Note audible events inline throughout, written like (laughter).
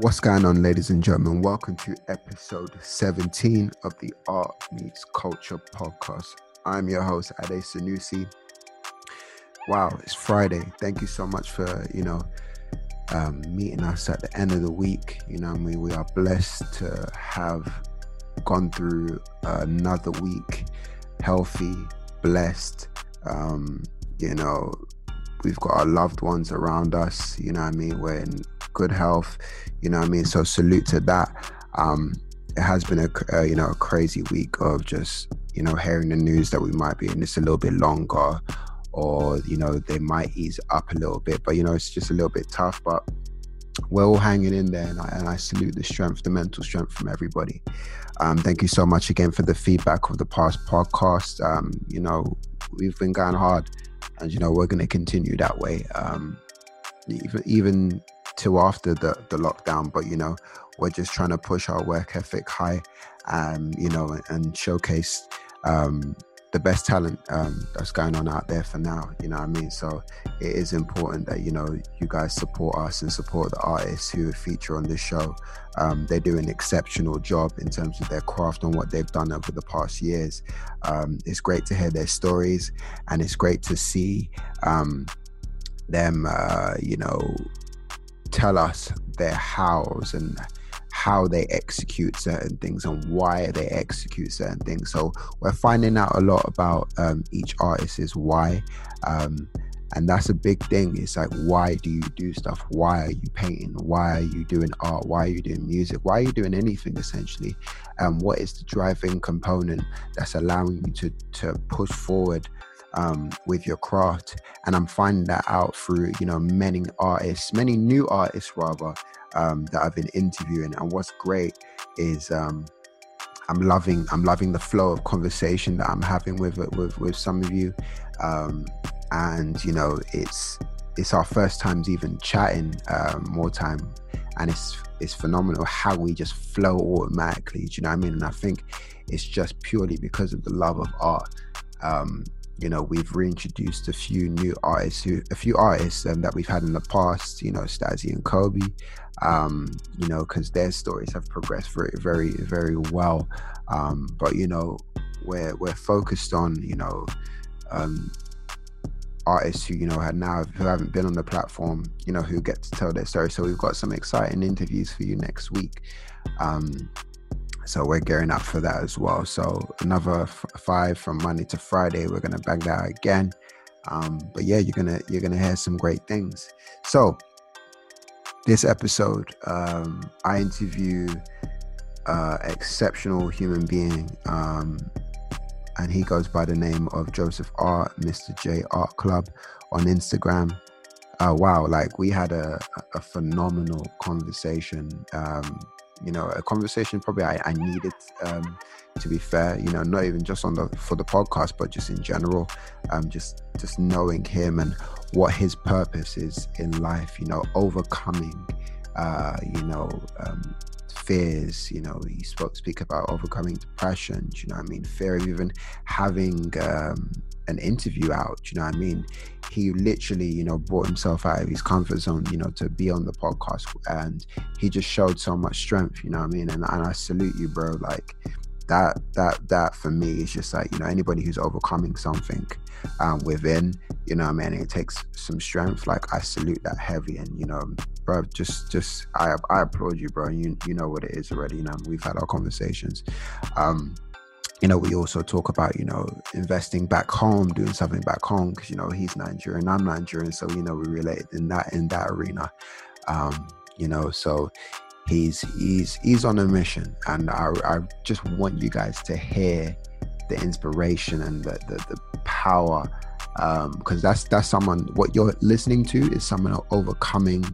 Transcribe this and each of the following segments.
What's going on, ladies and gentlemen? Welcome to episode 17 of the Art Meets Culture podcast. I'm your host, Ade Sanusi. Wow, it's Friday. Thank you so much for, you know, um, meeting us at the end of the week. You know, I mean, we are blessed to have gone through another week healthy, blessed. Um, you know, we've got our loved ones around us. You know, I mean, we're in good health. You know, I mean, so salute to that. Um, it has been a, you know a crazy week of just you know hearing the news that we might be in this a little bit longer or you know they might ease up a little bit but you know it's just a little bit tough but we're all hanging in there and I, and I salute the strength the mental strength from everybody um, thank you so much again for the feedback of the past podcast um, you know we've been going hard and you know we're going to continue that way um, even even till after the the lockdown but you know we're just trying to push our work ethic high um, you know and showcase um, the best talent um, that's going on out there for now. You know what I mean? So it is important that you know you guys support us and support the artists who feature on this show. Um, they do an exceptional job in terms of their craft and what they've done over the past years. Um, it's great to hear their stories, and it's great to see um, them, uh, you know, tell us their hows and how they execute certain things and why they execute certain things. So we're finding out a lot about um, each artist's why. Um, and that's a big thing. It's like, why do you do stuff? Why are you painting? Why are you doing art? Why are you doing music? Why are you doing anything essentially? And um, what is the driving component that's allowing you to to push forward um, with your craft? And I'm finding that out through you know many artists, many new artists rather, um, that I've been interviewing. And what's great is um, I'm loving I'm loving the flow of conversation that I'm having with with with some of you. Um, and you know, it's it's our first times even chatting um, more time, and it's it's phenomenal how we just flow automatically. Do you know what I mean? And I think it's just purely because of the love of art. Um, you know we've reintroduced a few new artists who a few artists um, that we've had in the past you know Stazzy and Kobe um, you know because their stories have progressed very very very well. Um, but you know we're we're focused on you know um, artists who you know had now who haven't been on the platform you know who get to tell their story. So we've got some exciting interviews for you next week. Um, so we're gearing up for that as well. So another f- five from Monday to Friday. We're gonna bang that again. Um, but yeah, you're gonna you're gonna hear some great things. So this episode, um, I interview uh, exceptional human being, um, and he goes by the name of Joseph Art, Mr. J Art Club on Instagram. Uh, wow, like we had a, a phenomenal conversation. Um, you know a conversation probably I, I needed um, to be fair you know not even just on the for the podcast but just in general um just just knowing him and what his purpose is in life you know overcoming uh you know um fears you know he spoke speak about overcoming depression you know i mean? Fear of even having um an interview out you know what i mean? He literally you know brought himself out of his comfort zone you know to be on the podcast and he just showed so much strength you know what i mean? And, and i salute you bro like that that that for me is just like you know anybody who's overcoming something um, within you know I mean? It takes some strength like I salute that heavy and you know bro just just I I applaud you bro you you know what it is already you know we've had our conversations. Um you know, we also talk about, you know, investing back home, doing something back home because, you know, he's Nigerian, I'm Nigerian. So, you know, we relate in that, in that arena. Um, you know, so he's, he's, he's on a mission and I, I just want you guys to hear the inspiration and the, the, the power. Um, because that's, that's someone, what you're listening to is someone overcoming,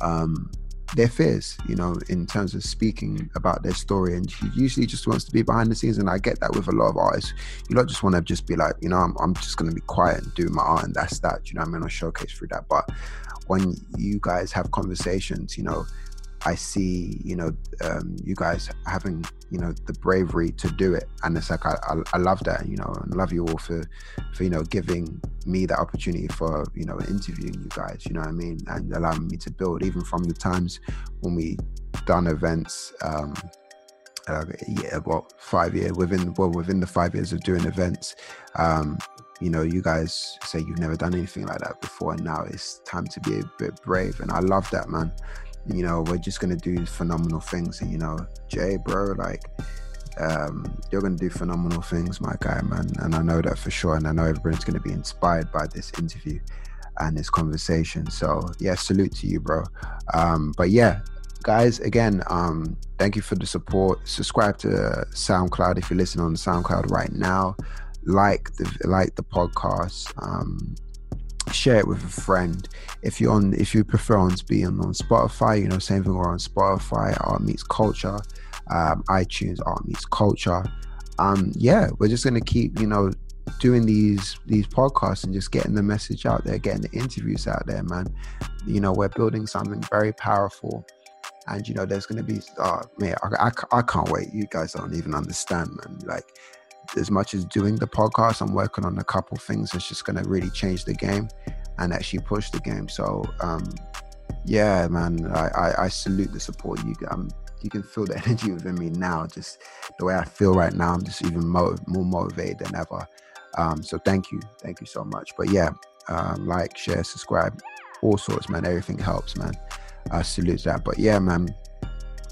um, their fears, you know, in terms of speaking about their story. And she usually just wants to be behind the scenes. And I get that with a lot of artists. You don't just want to just be like, you know, I'm, I'm just going to be quiet and do my art and that's that. You know, I'm going to showcase through that. But when you guys have conversations, you know, I see, you know, um, you guys having, you know, the bravery to do it, and it's like I, I, I, love that, you know, and love you all for, for you know, giving me that opportunity for, you know, interviewing you guys, you know what I mean, and allowing me to build, even from the times when we done events. Um, uh, yeah, well, five years within well within the five years of doing events. Um, you know, you guys say you've never done anything like that before, and now it's time to be a bit brave. And I love that, man. You know, we're just gonna do phenomenal things. And you know, Jay, bro, like, um, you're gonna do phenomenal things, my guy, man. And I know that for sure. And I know everyone's gonna be inspired by this interview and this conversation. So yeah, salute to you, bro. Um, but yeah, guys, again, um, thank you for the support. Subscribe to SoundCloud if you're listening on SoundCloud right now like the like the podcast. Um, share it with a friend. If you're on, if you prefer on being on Spotify, you know, same thing. We're on Spotify. Art meets culture. Um, iTunes. Art meets culture. Um, yeah, we're just gonna keep, you know, doing these these podcasts and just getting the message out there, getting the interviews out there, man. You know, we're building something very powerful. And you know, there's gonna be, oh man, I, I, I can't wait. You guys don't even understand, man. Like, as much as doing the podcast, I'm working on a couple things that's just gonna really change the game and actually push the game. So um, yeah, man, I, I, I, salute the support you um, you can feel the (laughs) energy within me now. Just the way I feel right now, I'm just even more more motivated than ever. Um, so thank you, thank you so much. But yeah, um, like, share, subscribe, all sorts, man. Everything helps, man. I salute that. But yeah, man,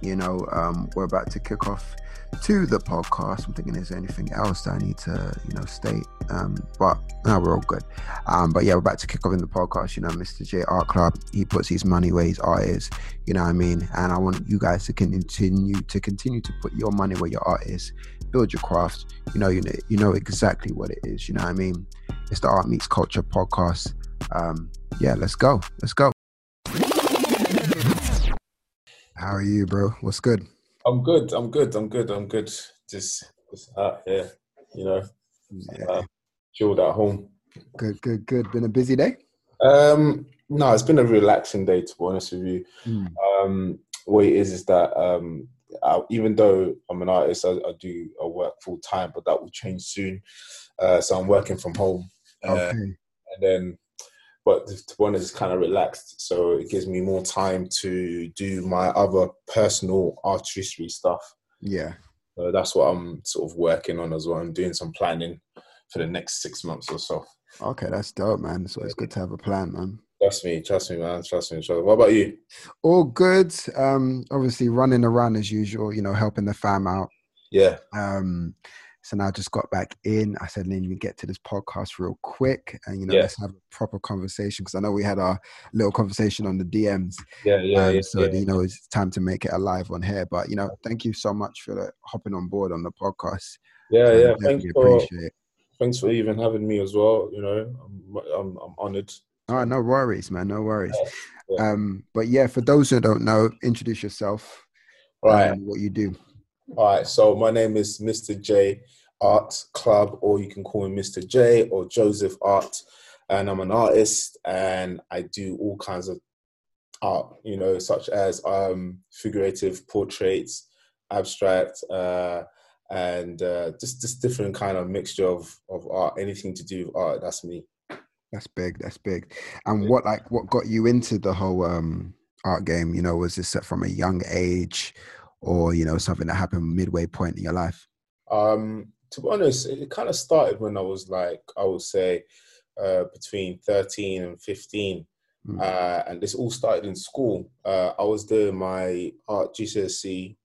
you know, um, we're about to kick off to the podcast. I'm thinking, is anything else that I need to, you know, state? Um, but no, we're all good. Um, but yeah, we're about to kick off in the podcast. You know, Mr. J Art Club, he puts his money where his art is. You know what I mean? And I want you guys to continue to continue to put your money where your art is. Build your craft. You know, you know, you know exactly what it is. You know what I mean? It's the Art Meets Culture podcast. Um, yeah, let's go. Let's go. How are you, bro? What's good? I'm good. I'm good. I'm good. I'm good. Just, just out here, you know, yeah. uh, chilled at home. Good, good, good. Been a busy day? Um, no, it's been a relaxing day to be honest with you. Mm. Um, what it is is that um, I, even though I'm an artist, I, I do I work full time, but that will change soon. Uh, so I'm working from home, uh, okay. and then but to be honest, it's kind of relaxed. So it gives me more time to do my other personal artistry stuff. Yeah. So that's what I'm sort of working on as well. I'm doing some planning for the next six months or so. Okay, that's dope, man. So it's good to have a plan, man. Trust me, trust me, man. Trust me. Trust me. What about you? All good. Um, obviously running around as usual, you know, helping the fam out. Yeah. Um, so now I just got back in. I said, let me get to this podcast real quick and, you know, yeah. let's have a proper conversation because I know we had our little conversation on the DMs. Yeah, yeah. Um, yeah so, yeah. you know, it's time to make it alive on here. But, you know, thank you so much for the, hopping on board on the podcast. Yeah, um, yeah. Thank you for, thanks for even having me as well. You know, I'm, I'm, I'm honored. Oh, no worries, man. No worries. Um, but yeah, for those who don't know, introduce yourself. Right. what you do. All right. So my name is Mr. J. Art Club, or you can call me Mr. J or Joseph Art. And I'm an artist and I do all kinds of art, you know, such as um, figurative portraits, abstract, uh, and uh, just just different kind of mixture of of art. Anything to do with art, that's me. That's big. That's big. And what like what got you into the whole um, art game? You know, was this from a young age, or you know something that happened midway point in your life? Um, to be honest, it kind of started when I was like, I would say, uh, between 13 and 15. Mm. Uh, and this all started in school. Uh, I was doing my art GCSE,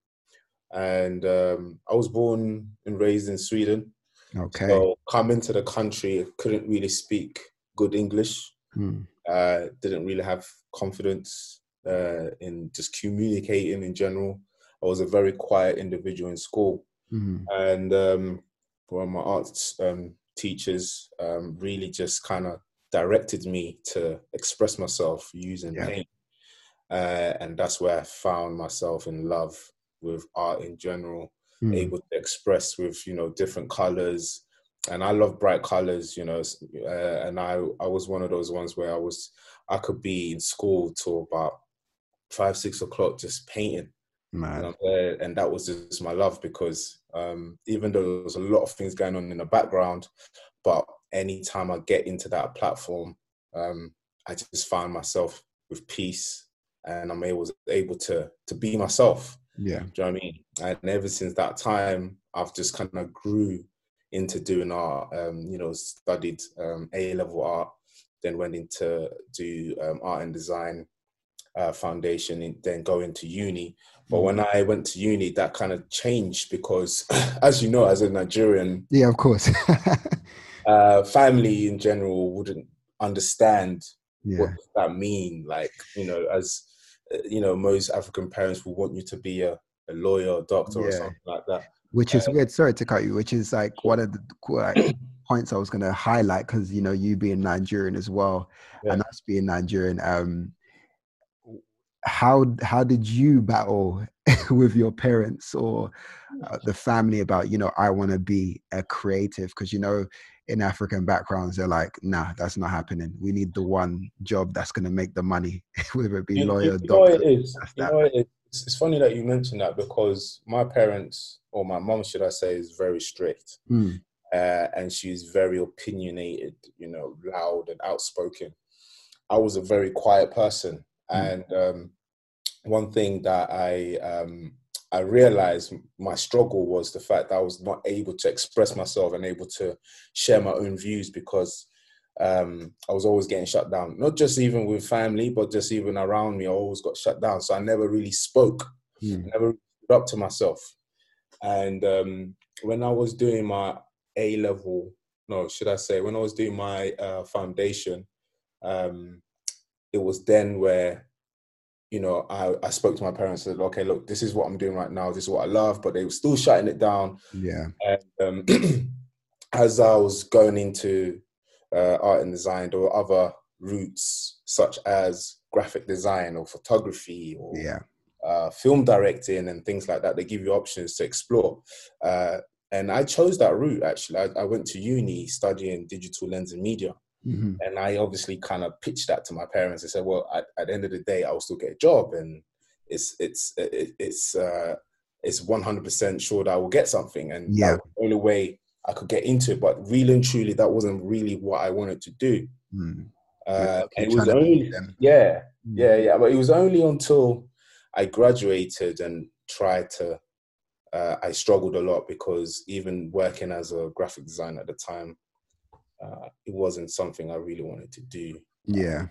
and um, I was born and raised in Sweden. Okay. So coming to the country, couldn't really speak good English. Mm. didn't really have confidence uh, in just communicating in general. I was a very quiet individual in school. Mm. And um, one of my arts um, teachers um, really just kind of directed me to express myself using yeah. paint. Uh, and that's where I found myself in love with art in general, mm. able to express with, you know, different colors. And I love bright colors, you know, uh, and I, I was one of those ones where I was, I could be in school till about five, six o'clock just painting. And, and, that was just my love because um, even though there was a lot of things going on in the background, but anytime I get into that platform, um, I just find myself with peace and I'm able able to to be myself. Yeah, do you know what I mean? And ever since that time, I've just kind of grew into doing art. Um, you know, studied um, A level art, then went into do um, art and design uh, foundation, and then go into uni. But mm. when I went to uni, that kind of changed because, (clears throat) as you know, as a Nigerian, yeah, of course, (laughs) uh, family in general wouldn't understand yeah. what does that mean. Like you know, as uh, you know, most African parents will want you to be a, a lawyer, or doctor, yeah. or something like that. Which is um, weird. Sorry to cut you. Which is like one of the like, (clears throat) points I was going to highlight because you know you being Nigerian as well, yeah. and us being Nigerian. Um, how how did you battle (laughs) with your parents or uh, the family about you know I want to be a creative because you know in African backgrounds they're like nah that's not happening we need the one job that's going to make the money (laughs) whether it be you, lawyer you doctor it is. You know it is. It's funny that you mentioned that because my parents or my mom should I say is very strict mm. uh, and she's very opinionated you know loud and outspoken I was a very quiet person Mm. And um, one thing that I um, I realized my struggle was the fact that I was not able to express myself and able to share my own views because um, I was always getting shut down. Not just even with family, but just even around me, I always got shut down. So I never really spoke, mm. never stood up to myself. And um, when I was doing my A level, no, should I say, when I was doing my uh, foundation, um, it was then where you know I, I spoke to my parents and said okay look this is what i'm doing right now. This is what i love. But they were still shutting it down. Yeah. And um, (clears throat) as i was going into uh, art and design there were other routes such as graphic design or photography or yeah. uh, film directing and things like that. They give you options to explore. Uh, and i chose that route actually. I, I went to uni studying digital lens and media Mm-hmm. And I obviously kind of pitched that to my parents. I said, well, at, at, the end of the day, I'll still get a job, and it's it's it's uh, it's one hundred percent sure that I will get something, and yeah, the only way I could get into it. But really and truly, that wasn't really what I wanted to do. Mm. Uh, it was only yeah, yeah, yeah. But it was only until I graduated and tried to. Uh, I struggled a lot because even working as a graphic designer at the time, uh, it wasn't something I really wanted to do. Yeah.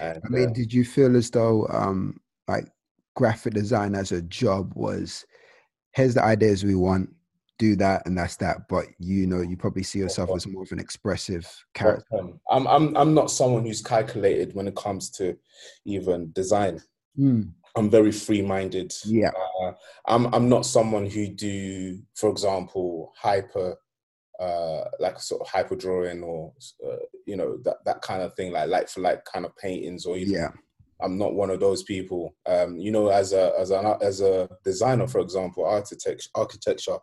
And, I mean, uh, did you feel as though um, like graphic design as a job was here's the ideas we want, do that, and that's that. But you know, you probably see yourself as more of an expressive character. Um, I'm I'm I'm not someone who's calculated when it comes to even design. Mm. I'm very free minded. Yeah. Uh, I'm I'm not someone who do, for example, hyper uh, like sort of hyper drawing or uh, you know that that kind of thing, like like for like kind of paintings or even. Yeah. I'm not one of those people. Um, you know, as a as a as a designer, for example, architecture architecture,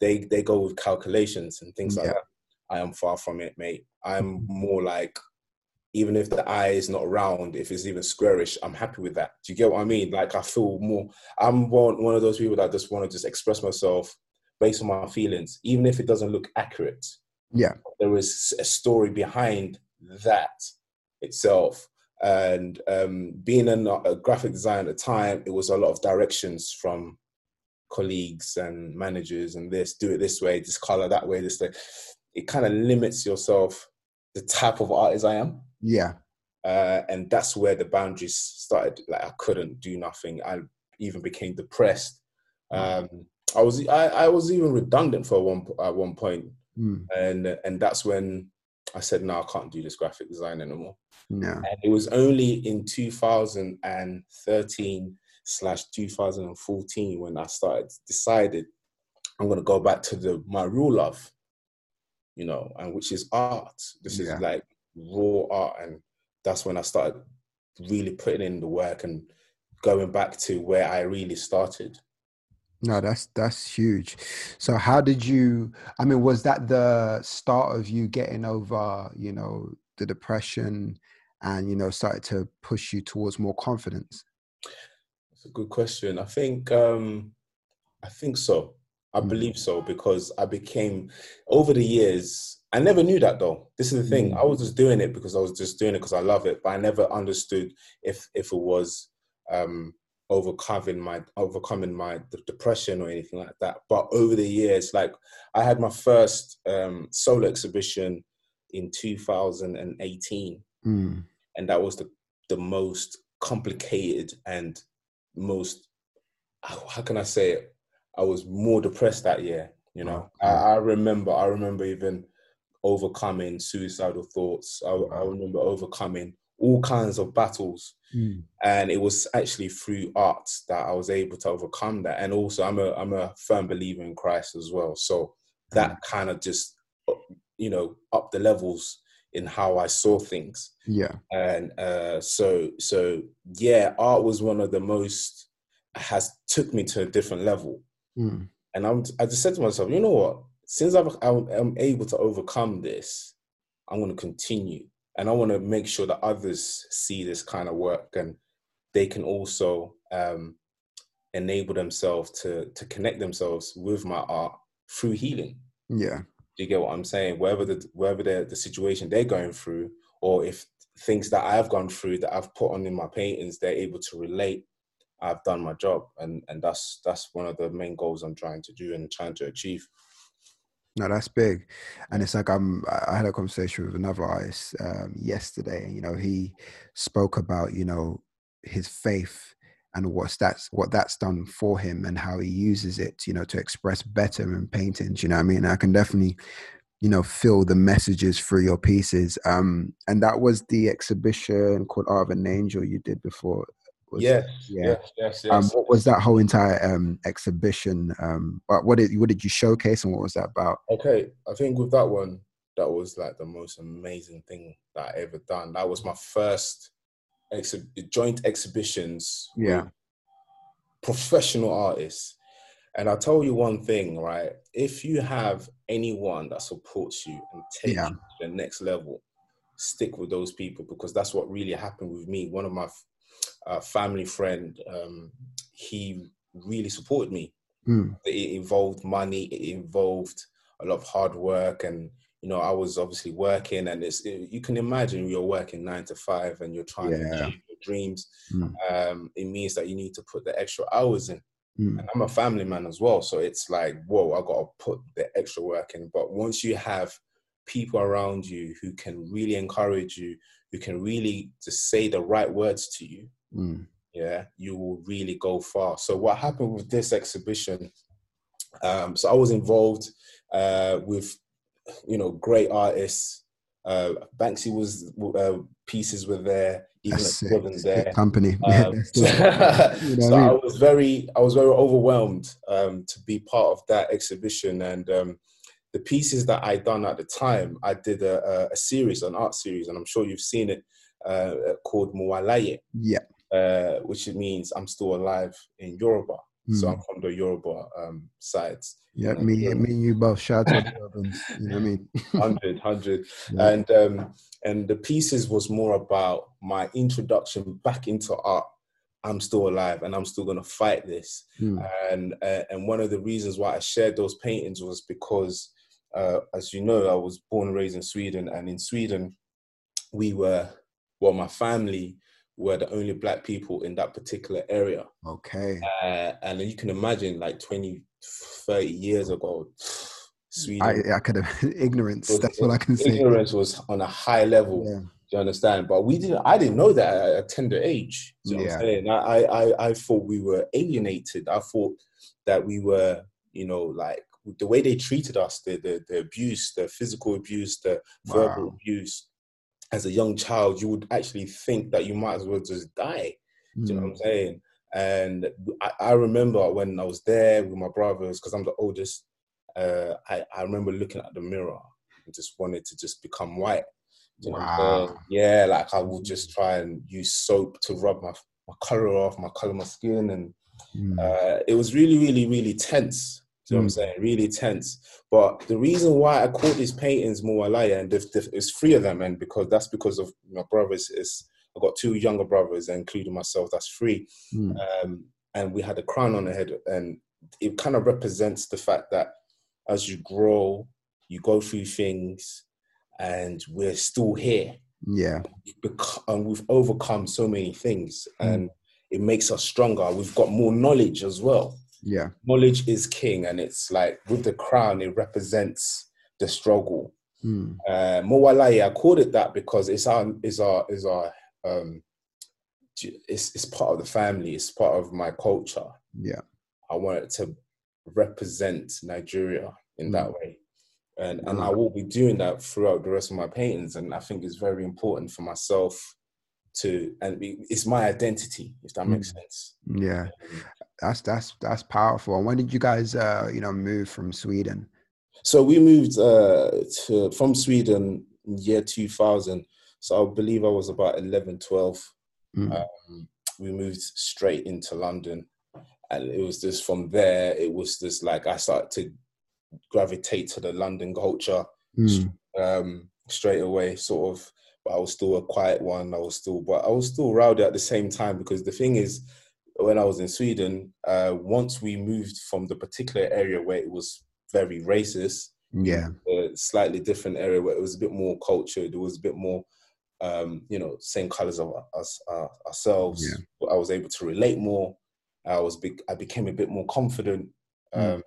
they they go with calculations and things like yeah. that. I am far from it, mate. I'm more like even if the eye is not round, if it's even squarish, I'm happy with that. Do you get what I mean? Like I feel more. I'm one one of those people that just want to just express myself based on my feelings, even if it doesn't look accurate. Yeah. There is a story behind that itself. And um, being a, a graphic designer at the time, it was a lot of directions from colleagues and managers and this, do it this way, this color that way, this way. It kind of limits yourself the type of artist I am. Yeah. Uh, and that's where the boundaries started. Like I couldn't do nothing. I even became depressed. Mm. Um, I was I, I was even redundant for one at one point, mm. and and that's when I said no, I can't do this graphic design anymore. No, and it was only in 2013 slash 2014 when I started decided I'm gonna go back to the my real love, you know, and which is art. This yeah. is like raw art, and that's when I started really putting in the work and going back to where I really started. No, that's that's huge. So how did you I mean was that the start of you getting over, you know, the depression and you know started to push you towards more confidence? That's a good question. I think um I think so. I mm. believe so because I became over the years I never knew that though. This is the thing. Mm. I was just doing it because I was just doing it because I love it, but I never understood if if it was um, overcoming my overcoming my depression or anything like that. But over the years, like I had my first um, solo exhibition in 2018, mm. and that was the the most complicated and most how can I say it? I was more depressed that year. You know, I, I remember I remember even overcoming suicidal thoughts. I, I remember overcoming all kinds of battles. Mm. And it was actually through art that I was able to overcome that. And also I'm a I'm a firm believer in Christ as well. So that mm. kind of just you know up the levels in how I saw things. Yeah. And uh so so yeah, art was one of the most has took me to a different level. Mm. And I'm I just said to myself, you know what? Since I've, I'm able to overcome this, I'm going to continue and I want to make sure that others see this kind of work and they can also um, enable themselves to to connect themselves with my art through healing. Yeah, do you get what I'm saying? Wherever the wherever the, the situation they're going through, or if things that I've gone through that I've put on in my paintings, they're able to relate. I've done my job, and and that's that's one of the main goals I'm trying to do and trying to achieve. No, that's big, and it's like I'm. I had a conversation with another artist um, yesterday. You know, he spoke about you know his faith and what's that's what that's done for him and how he uses it. You know, to express better in paintings. You know, I mean, I can definitely you know feel the messages through your pieces. Um, and that was the exhibition called Art of an Angel you did before was yes, yeah. yes, yes, yes. Um, what was that whole entire um, exhibition? Um, but what did what did you showcase and what was that about? Okay, I think with that one, that was like the most amazing thing that I ever done. That was my first exhi- joint exhibitions. Yeah, professional artists. And I'll tell you one thing, right? If you have anyone that supports you and takes yeah. you to the next level, stick with those people because that's what really happened with me. One of my a family friend, um, he really supported me. Mm. It involved money. It involved a lot of hard work, and you know, I was obviously working, and it's it, you can imagine you're working nine to five, and you're trying yeah. to achieve your dreams. Mm. Um, it means that you need to put the extra hours in. Mm. And I'm a family man as well, so it's like, whoa, I got to put the extra work in. But once you have people around you who can really encourage you, who can really just say the right words to you, mm. yeah, you will really go far. So what happened with this exhibition? Um, so I was involved uh, with, you know, great artists. Uh, Banksy was uh, pieces were there. Even wasn't there. Company. Um, (laughs) (laughs) you know so I, mean? I, was very, I was very overwhelmed um, to be part of that exhibition, and um, the pieces that I done at the time, I did a, a, series, an art series, and I'm sure you've seen it, uh, called Mualaye. Yeah uh, which means I'm still alive in Yoruba. Mm. So I'm hmm. from the Yoruba um, sides. Yeah, me, Yoruba. me and you both. Shout out to Yorubans. You know what I mean? (laughs) hundred, hundred, yeah. and um, and the pieces was more about my introduction back into art. I'm still alive, and I'm still gonna fight this. Mm. And uh, and one of the reasons why I shared those paintings was because, uh, as you know, I was born and raised in Sweden, and in Sweden, we were well, my family were the only black people in that particular area. Okay. Uh, and you can imagine like 20, 30 years ago, (sighs) Sweden. I, I could have (laughs) ignorance. Was, that's what I can say. Ignorance was on a high level. Yeah. Do you understand? But we didn't. I didn't know that at a tender age. You yeah. I, I, I thought we were alienated. I thought that we were, you know, like the way they treated us, the the, the abuse, the physical abuse, the wow. verbal abuse as a young child, you would actually think that you might as well just die. Mm. Do you know what I'm mm. saying? And I, I, remember when I was there with my brothers, because I'm the oldest, uh, I, I remember looking at the mirror and just wanted to just become white. wow. Yeah, like I would just try and use soap to rub my, my color off, my color my skin. And mm. uh, it was really, really, really tense. Do you know what I'm saying? Really tense. But the reason why I call these paintings Mualaya, and it's three of them, and because that's because of my brothers. Is I've got two younger brothers, including myself. That's three, mm. um, and we had a crown on the head, and it kind of represents the fact that as you grow, you go through things, and we're still here. Yeah, and we've overcome so many things, mm. and it makes us stronger. We've got more knowledge as well. Yeah. Knowledge is king. And it's like with the crown, it represents the struggle. Mm. Uh, Mowalai, I called it that because it's our, is our, is our, um, it's, it's part of the family. It's part of my culture. Yeah. I want it to represent Nigeria in mm. that way. And, and I will be doing that throughout the rest of my paintings. And I think it's very important for myself to and it's my identity if that makes mm. sense. Yeah. Um, that's that's that's powerful. And when did you guys uh you know move from sweden? So we moved uh to from sweden year 2000 so i believe i was about 11 12 mm. um, we moved straight into london. And it was just from there it was just like i started to gravitate to the london culture. Mm. um straight away sort of I was still a quiet one. I was still, but I was still rowdy at the same time because the thing is, when I was in Sweden, uh, once we moved from the particular area where it was very racist, yeah, a slightly different area where it was a bit more cultured, it was a bit more, um, you know, same colors of us uh, ourselves. Yeah. I was able to relate more. I was big. I became a bit more confident. Mm.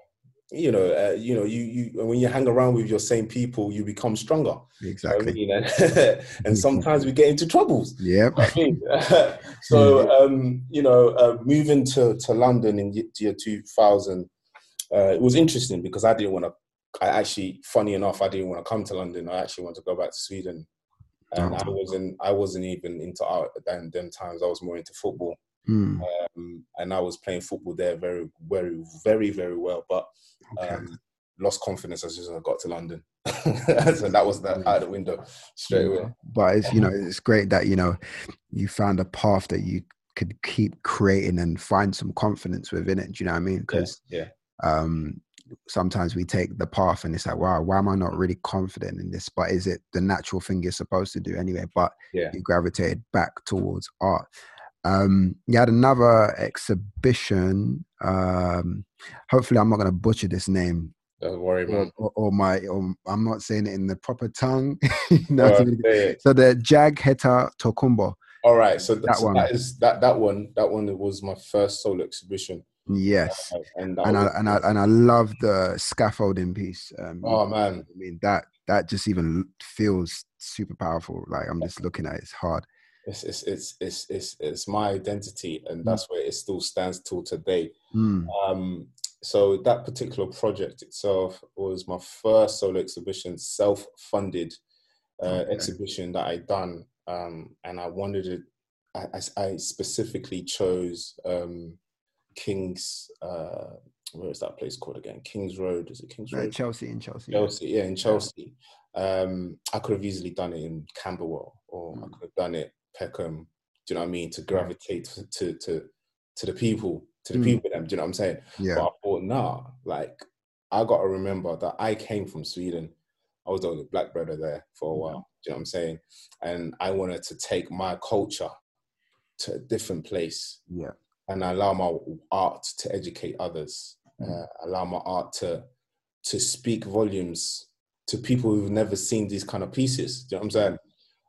You know, uh, you know, you you when you hang around with your same people, you become stronger. Exactly. You know? (laughs) and (laughs) sometimes we get into troubles. Yep. (laughs) I mean, so um, you know, uh, moving to to London in year two thousand, uh, it was interesting because I didn't want to. I actually, funny enough, I didn't want to come to London. I actually wanted to go back to Sweden, and oh. I wasn't. I wasn't even into art at them, them times. I was more into football. Mm. Um, and I was playing football there very, very, very, very well. But okay. um, lost confidence as soon as I got to London. (laughs) so that was that out of the window straight away. But it's you know it's great that you know you found a path that you could keep creating and find some confidence within it. Do you know what I mean? Because yeah, yeah. um, sometimes we take the path and it's like, wow, why am I not really confident in this? But is it the natural thing you're supposed to do anyway? But yeah. you gravitated back towards art. Um, you had another exhibition. Um, hopefully, I'm not going to butcher this name. Don't worry, man. Or, or, or my, or I'm not saying it in the proper tongue. (laughs) no, so the Jag Heter Tokumbo. All right, so that, one. that is that that one. That one was my first solo exhibition. Yes, uh, and and I, and I and I love the scaffolding piece. Um, oh man, I mean that that just even feels super powerful. Like I'm just looking at it, it's hard it's it's it's it's it's, it's my identity, and mm. that's where it still stands till today. Mm. Um, so that particular project itself was my first solo exhibition, self-funded uh, okay. exhibition that I done, um, and I wanted it. I, I specifically chose um, King's. Uh, where is that place called again? King's Road. Is it King's uh, Road? Uh, Chelsea in Chelsea. Chelsea, yeah, in Chelsea. Yeah. Um, I could have easily done it in Camberwell, or mm. I could have done it Peckham. Do you know what I mean? To gravitate to to to, to the people, to the mm. people. Them. Do you know what I'm saying? Yeah. But I thought, nah, like I got to remember that I came from Sweden. I was the only black brother there for a mm. while. Do you know what I'm saying? And I wanted to take my culture to a different place. Yeah. And allow my art to educate others. Mm. Uh, allow my art to to speak volumes to people who've never seen these kind of pieces. Do you know what I'm saying?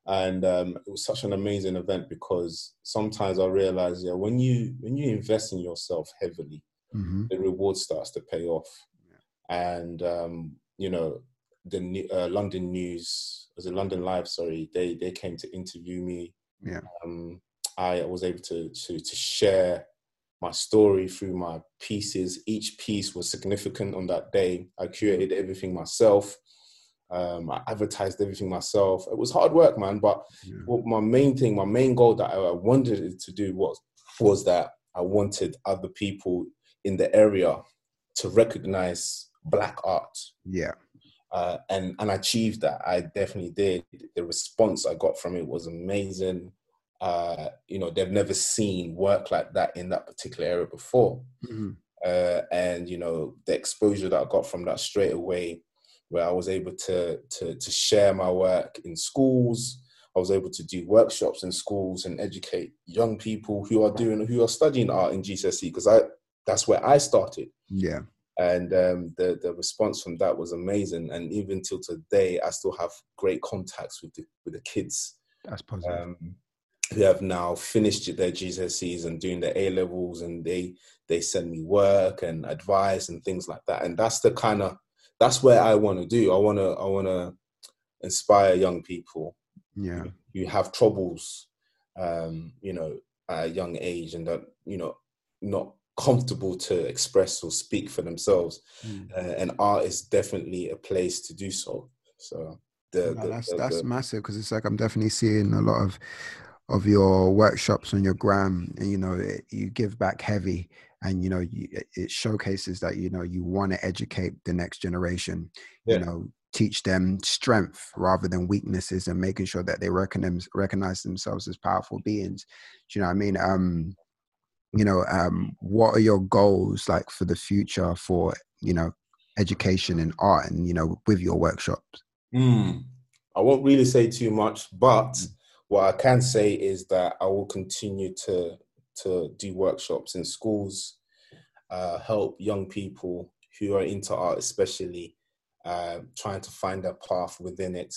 And um, it was such an amazing event because sometimes I realize, yeah, when you when you invest in yourself heavily, mm-hmm. the reward starts to pay off. Yeah. And um, you know, the uh, London News, was it London Live? Sorry, they they came to interview me. Yeah, um, I was able to to to share my story through my pieces. Each piece was significant on that day. I curated everything myself. Um, I advertised everything myself. It was hard work, man. But yeah. my main thing, my main goal that I wanted to do was was that I wanted other people in the area to recognize black art. Yeah. Uh, and and I achieved that. I definitely did. The response I got from it was amazing. Uh, you know, they've never seen work like that in that particular area before. Mm-hmm. Uh, and you know, the exposure that I got from that straight away where I was able to, to, to share my work in schools. I was able to do workshops in schools and educate young people who are doing who are studying art in GCSE because I that's where I started. Yeah. And um, the the response from that was amazing. And even till today, I still have great contacts with the with the kids. That's positive. Um, who have now finished their GCSEs and doing their A levels, and they they send me work and advice and things like that. And that's the kind of that's where I want to do. I want to I want to inspire young people. Yeah, you have troubles, um, you know, at a young age, and that you know not comfortable to express or speak for themselves. Mm. Uh, and art is definitely a place to do so. So the, no, the that's the, that's massive because it's like I'm definitely seeing a lot of of your workshops on your gram, and you know it, you give back heavy, and you know you, it showcases that you know you want to educate the next generation. Yeah. You know, teach them strength rather than weaknesses, and making sure that they recognize recognize themselves as powerful beings. Do you know what I mean? Um, you know, um, what are your goals like for the future for you know education and art, and you know with your workshops? Mm. I won't really say too much, but mm. what I can say is that I will continue to to do workshops in schools, uh, help young people who are into art, especially uh, trying to find a path within it,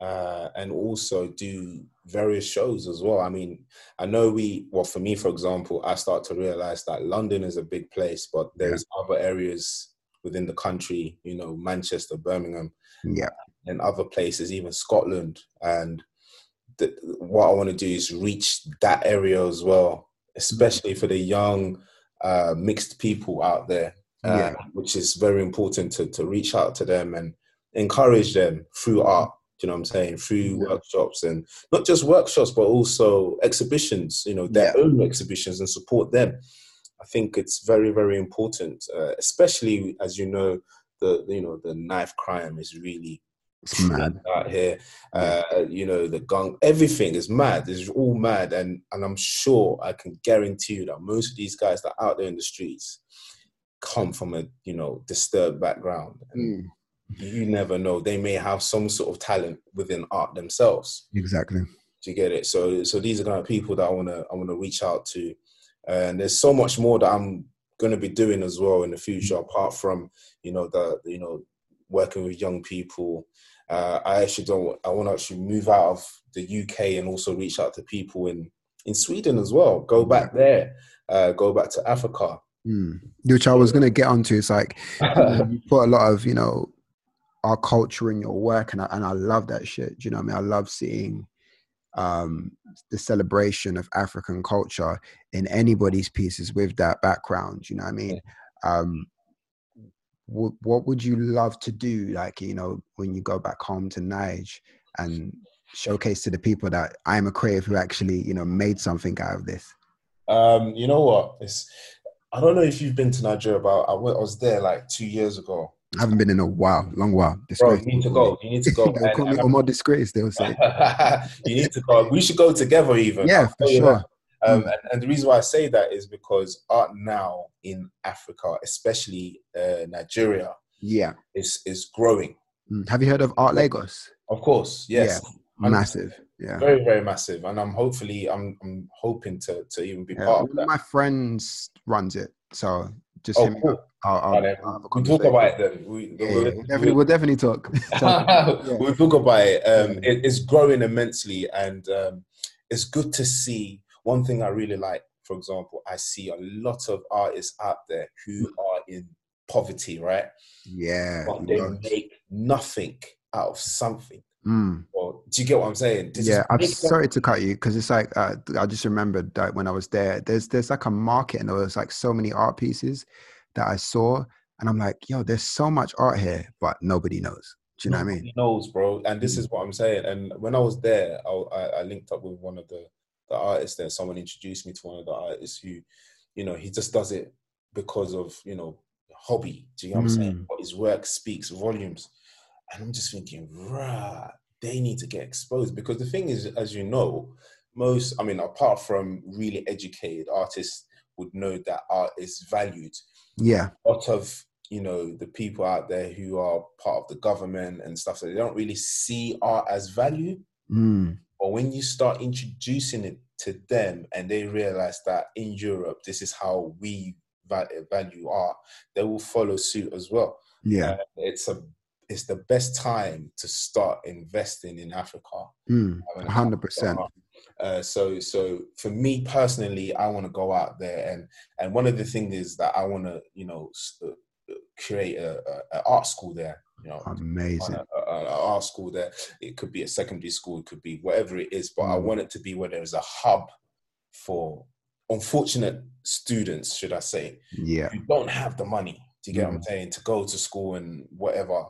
uh, and also do various shows as well. I mean, I know we, well, for me, for example, I start to realize that London is a big place, but there's yeah. other areas within the country, you know, Manchester, Birmingham, yeah, and other places, even Scotland. And the, what I want to do is reach that area as well, especially for the young uh, mixed people out there, uh, yeah. which is very important to, to reach out to them and encourage them through art. you know what I'm saying? Through yeah. workshops and not just workshops, but also exhibitions, you know, their yeah. own exhibitions and support them. I think it's very, very important, uh, especially as you know, the you know the knife crime is really it's mad out here. Uh, you know, the gun, everything is mad. It's all mad, and and I'm sure I can guarantee you that most of these guys that are out there in the streets come from a you know disturbed background. Mm. You never know; they may have some sort of talent within art themselves. Exactly. Do you get it? So, so these are kind of people that I want to I want to reach out to, and there's so much more that I'm going to be doing as well in the future, apart from you know the you know working with young people uh, I actually don't. I want to actually move out of the UK and also reach out to people in in Sweden as well. Go back there. Uh, go back to Africa. Mm. Which I was going to get onto. It's like (laughs) you put a lot of you know our culture in your work, and I, and I love that shit. Do you know what I mean? I love seeing um, the celebration of African culture in anybody's pieces with that background. You know what I mean? Um, what, what would you love to do like you know when you go back home to Nige and showcase to the people that I'm a creative who actually you know made something out of this um you know what it's I don't know if you've been to Nigeria but I, went, I was there like two years ago I haven't been in a while, long while. Bro, you need to go. You need to go. (laughs) they'll call me more disgrace. They'll say. (laughs) you need to go. We should go together, even. Yeah, for sure. Um, mm. and, and, the reason why I say that is because art now in Africa, especially uh, Nigeria, yeah, is is growing. Mm. Have you heard of Art Lagos? Of course, yes. Yeah, massive. Yeah, very very massive. And I'm hopefully I'm I'm hoping to to even be yeah, part of that. My friends runs it, so just oh, cool. I'll, I'll, I'll we'll talk about it then. We, yeah, we'll, definitely, we'll definitely talk. (laughs) (laughs) yeah. We'll talk about it. Um, it. It's growing immensely, and um, it's good to see one thing I really like, for example, I see a lot of artists out there who are in poverty, right? Yeah. But they make nothing out of something. Mm. Or, do you get what I'm saying? yeah, I'm sorry to cut you because it's like uh, I just remembered that when I was there, there's there's like a market and there was like so many art pieces that I saw, and I'm like, yo, there's so much art here, but nobody knows. Do you know nobody what I mean? Knows, bro. And this mm. is what I'm saying. And when I was there, I, I, I linked up with one of the the artist there. Someone introduced me to one of the artists who, you know, he just does it because of, you know, hobby. Do you know what mm. I'm saying? Mm. But his work speaks volumes. And I'm just thinking, right, they need to get exposed. Because the thing is, as you know, most, I mean, apart from really educated artists would know that art is valued. Yeah. A lot of, you know, the people out there who are part of the government and stuff, so they don't really see art as value. Mm. But when you start introducing it to them and they realize that in Europe, this is how we value art, they will follow suit as well. Yeah. Uh, it's a it's the best time to start investing in Africa. Mm, 100%. Uh, so so for me personally, I want to go out there and and one of the things is that I want to you know uh, create a, a, a, art school there. You know, amazing a, art school there. It could be a secondary school, it could be whatever it is, but mm. I want it to be where there's a hub for unfortunate students, should I say? Yeah, who don't have the money do you get mm. what I'm mm. saying? To go to school and whatever,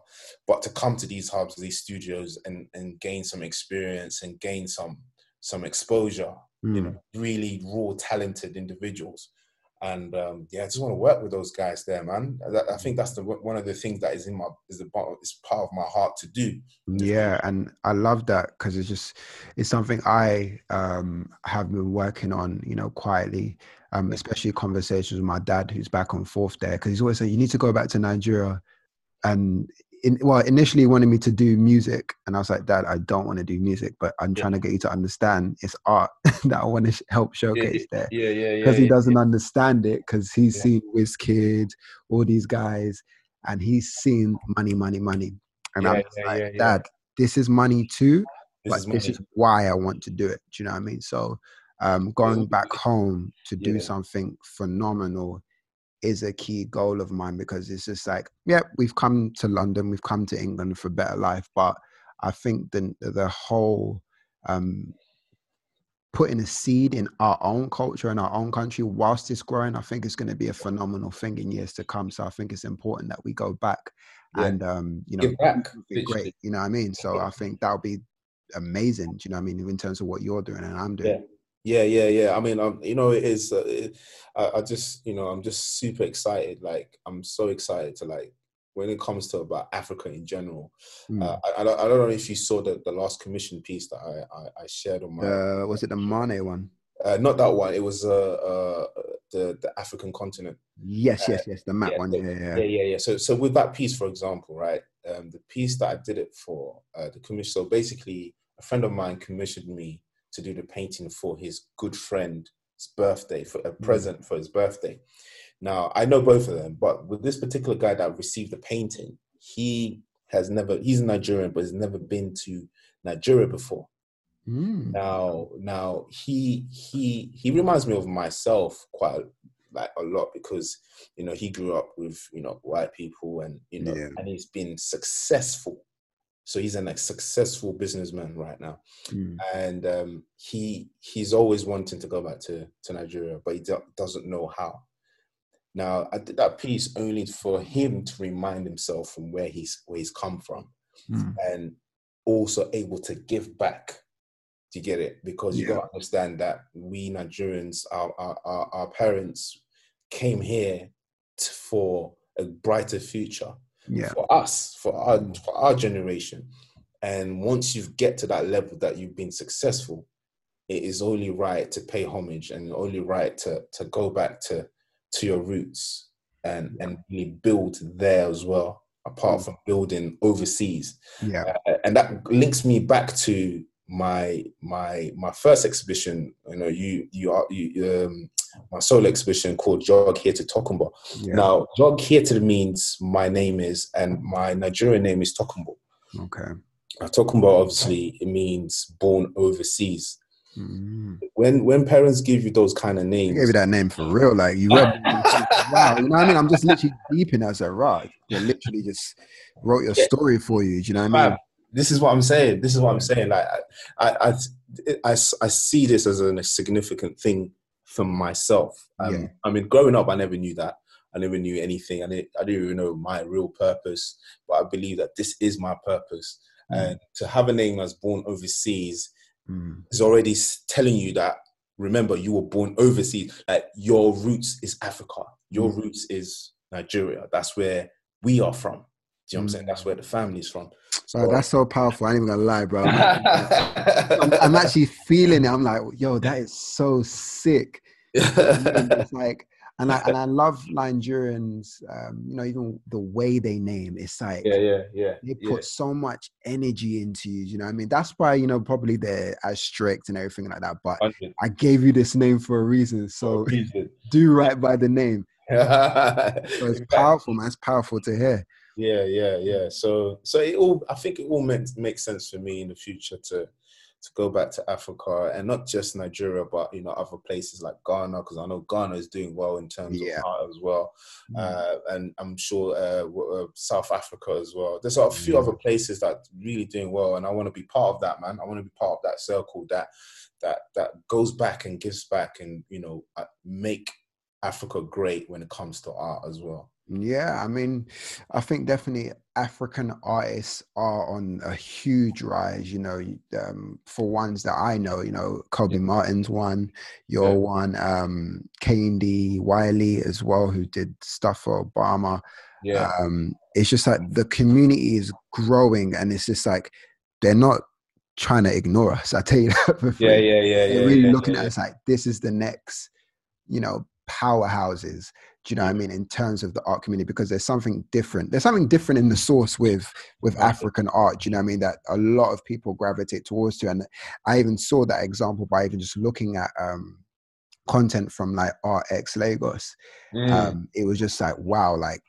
but to come to these hubs, these studios, and and gain some experience and gain some some exposure. Mm. You know, really raw, talented individuals and um, yeah, I just want to work with those guys there, man. I think that's the one of the things that is in my is the is part of my heart to do. Yeah, and I love that because it's just it's something I um, have been working on, you know, quietly. Um, especially conversations with my dad, who's back on fourth there, because he's always saying you need to go back to Nigeria, and in, well, initially he wanted me to do music, and I was like, Dad, I don't want to do music, but I'm yeah. trying to get you to understand it's art (laughs) that I want to sh- help showcase yeah, there. Yeah, yeah, yeah. Because he doesn't understand it, because he's seen Wizkid, all these guys, and he's seen money, money, money. And I'm like, Dad, this is money too, this but is this is why I want to do it. Do you know what I mean? So, um, going back home to do something phenomenal is a key goal of mine because it's just like, yeah, we've come to London, we've come to England for a better life, but I think the the whole um, putting a seed in our own culture and our own country whilst it's growing, I think it's going to be a phenomenal thing in years to come. So I think it's important that we go back yeah. and um, you know, back, great. You know what I mean? So I think that'll be amazing. Do you know what I mean? In terms of what you're doing and I'm doing. Yeah. Yeah, yeah, yeah. I mean, um, you know, it is. Uh, it, I, I just, you know, I'm just super excited. Like, I'm so excited to like when it comes to about Africa in general. Mm. Uh, I, I, don't, know if you saw the, the last commission piece that I, I, I shared on my. Uh, was it the Mane one? Uh, not that one. It was uh, uh, the the African continent. Yes, yes, yes. The map yeah, one. The, yeah, yeah, yeah, yeah, yeah. So, so with that piece, for example, right, um, the piece that I did it for uh, the commission. So basically, a friend of mine commissioned me to do the painting for his good friend's birthday, for a mm. present for his birthday. Now, I know both of them, but with this particular guy that received the painting, he has never, he's a Nigerian, but has never been to Nigeria before. Mm. Now, now he he he reminds me of myself quite like a lot because you know he grew up with you know white people and you know yeah. and he's been successful so he's a successful businessman right now, mm. and um, he he's always wanting to go back to to Nigeria, but he do- doesn't know how. Now I did that piece only for him to remind himself from where he's where he's come from, mm. and also able to give back. To get it? Because you got to understand that we Nigerians, our our, our, our parents came here to, for a brighter future yeah. for us, for our for our generation. And once you get to that level that you've been successful, it is only right to pay homage and only right to to go back to to your roots and and really build there as well apart mm. from building overseas yeah uh, and that links me back to my my my first exhibition you know you you are you um my solo exhibition called Jog Here to Tokumbo. Yeah. Now, Jog Here to means my name is, and my Nigerian name is Tokumbo. Okay. Now, Tokumbo obviously it means born overseas. Mm-hmm. When when parents give you those kind of names, I gave you that name for real. Like you read, (laughs) wow, you know what I mean? I'm just literally deep in as a rock. You literally just wrote your story for you. Do you know what I mean? This is what I'm saying. This is what I'm saying. Like I, I, I, I, I see this as a significant thing for myself. Um, yeah. I mean, growing up, I never knew that. I never knew anything. I didn't, I didn't even know my real purpose, but I believe that this is my purpose. Mm. And to have a name that's born overseas mm. is already telling you that, remember, you were born overseas. Like your roots is Africa. Your mm. roots is Nigeria. That's where we are from. Do you know what I'm saying? That's mm. where the family's from. So, bro, that's so powerful. I ain't even gonna lie, bro. I'm, (laughs) I'm, I'm, actually feeling it. I'm like, yo, that is so sick. (laughs) it's like, and I and I love Nigerians. Um, you know, even the way they name. It's like, yeah, yeah, yeah. They put yeah. so much energy into you. You know, I mean, that's why you know probably they're as strict and everything like that. But 100. I gave you this name for a reason, so reason. (laughs) do right by the name. (laughs) so it's powerful, man. It's powerful to hear. Yeah, yeah, yeah. So, so it all. I think it all meant makes sense for me in the future to to go back to Africa and not just Nigeria, but you know other places like Ghana, because I know Ghana is doing well in terms yeah. of art as well, mm. uh, and I'm sure uh, uh, South Africa as well. There's a few other places that really doing well, and I want to be part of that, man. I want to be part of that circle that that that goes back and gives back, and you know uh, make Africa great when it comes to art as well. Yeah, I mean, I think definitely African artists are on a huge rise. You know, um, for ones that I know, you know, Kobe yeah. Martin's one, your yeah. one, um, Kehinde Wiley as well, who did stuff for Obama. Yeah, um, it's just like the community is growing, and it's just like they're not trying to ignore us. I tell you that. for yeah, yeah, yeah. They're yeah, really yeah, looking at us like this is the next, you know, powerhouses do you know what I mean in terms of the art community because there's something different there's something different in the source with with African art do you know what I mean that a lot of people gravitate towards to and I even saw that example by even just looking at um content from like Art X Lagos mm. um it was just like wow like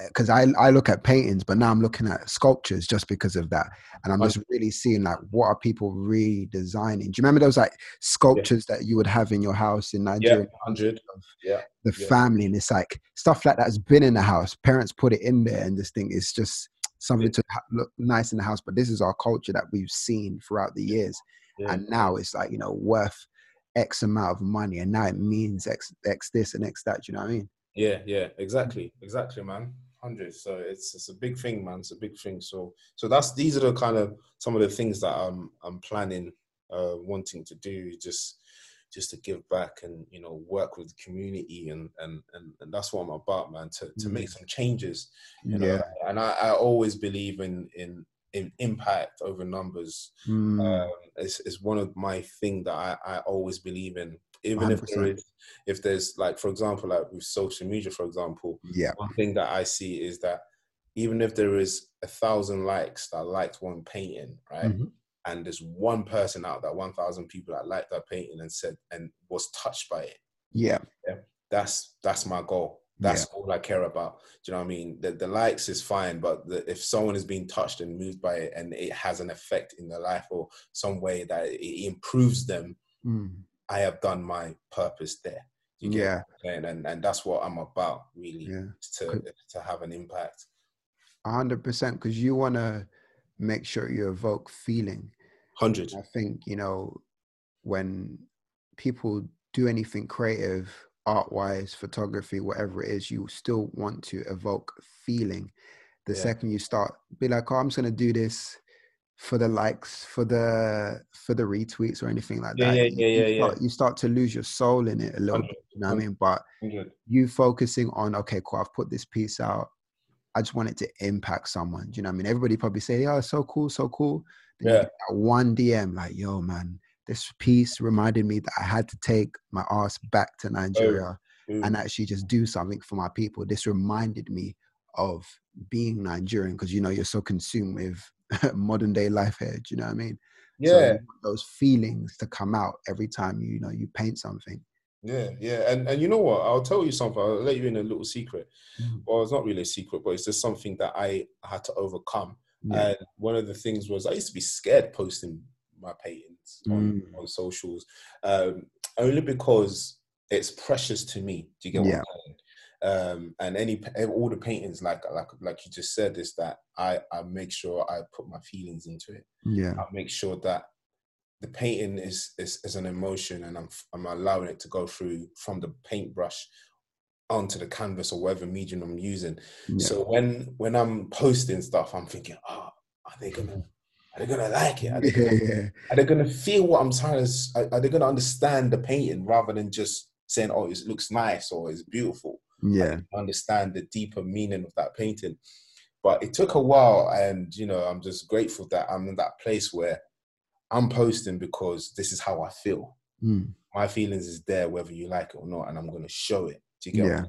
Eh, because I, I look at paintings, but now I'm looking at sculptures just because of that. And I'm just really seeing like what are people redesigning. Do you remember those like sculptures yeah. that you would have in your house in Nigeria? Yeah, 100. Yeah. The yeah. family. And it's like stuff like that's been in the house. Parents put it in there and this thing is just something yeah. to look nice in the house. But this is our culture that we've seen throughout the years. And now it's like, you know, worth X amount of money. And now it means X, X this and X that. Do you know what I mean? Yeah, yeah, exactly, exactly, man. Hundred. So it's it's a big thing, man. It's a big thing. So so that's these are the kind of some of the things that I'm I'm planning, uh, wanting to do. Just just to give back and you know work with the community and and and, and that's what I'm about, man. To to make mm. some changes. You know? Yeah. And I, I always believe in in in impact over numbers. Mm. Um, it's, it's one of my thing that I, I always believe in even 100%. if there is if there's like for example like with social media for example yeah one thing that i see is that even if there is a thousand likes that liked one painting right mm-hmm. and there's one person out that 1000 people that liked that painting and said and was touched by it yeah, yeah that's that's my goal that's yeah. all I care about. Do you know what I mean? The, the likes is fine, but the, if someone is being touched and moved by it and it has an effect in their life or some way that it improves them, mm. I have done my purpose there. yeah, and, and and that's what I'm about really yeah. to to have an impact. hundred percent, because you want to make sure you evoke feeling. Hundred. I think you know when people do anything creative, art wise, photography, whatever it is, you still want to evoke feeling. The yeah. second you start, be like, oh, I'm just gonna do this for the likes, for the for the retweets or anything like yeah, that. Yeah, yeah, you, yeah, start, yeah. You start to lose your soul in it a little bit. You know what I mean? But you focusing on okay, cool. I've put this piece out. I just want it to impact someone. Do you know what I mean? Everybody probably say, "Oh, so cool, so cool." Then yeah. one DM like, "Yo, man, this piece reminded me that I had to take my ass back to Nigeria oh. and actually just do something for my people." This reminded me of being Nigerian because you know you're so consumed with (laughs) modern day life here. Do you know what I mean? Yeah. So those feelings to come out every time you, you know you paint something. Yeah, yeah, and and you know what? I'll tell you something. I'll let you in a little secret. Mm-hmm. Well, it's not really a secret, but it's just something that I had to overcome. Yeah. And one of the things was I used to be scared posting my paintings on, mm. on socials, um, only because it's precious to me. Do you get yeah. what I'm saying? Um, and any all the paintings like like like you just said is that I I make sure I put my feelings into it. Yeah, I make sure that the painting is is, is an emotion, and I'm I'm allowing it to go through from the paintbrush onto the canvas or whatever medium I'm using. Yeah. So when when I'm posting stuff, I'm thinking, oh, are they gonna are they gonna like it? Are they gonna, (laughs) yeah. are they gonna feel what I'm trying to? Are, are they gonna understand the painting rather than just saying, "Oh, it looks nice" or "It's beautiful"? Yeah understand the deeper meaning of that painting but it took a while and you know i'm just grateful that i'm in that place where i'm posting because this is how i feel mm. my feelings is there whether you like it or not and i'm going to show it do you get yeah.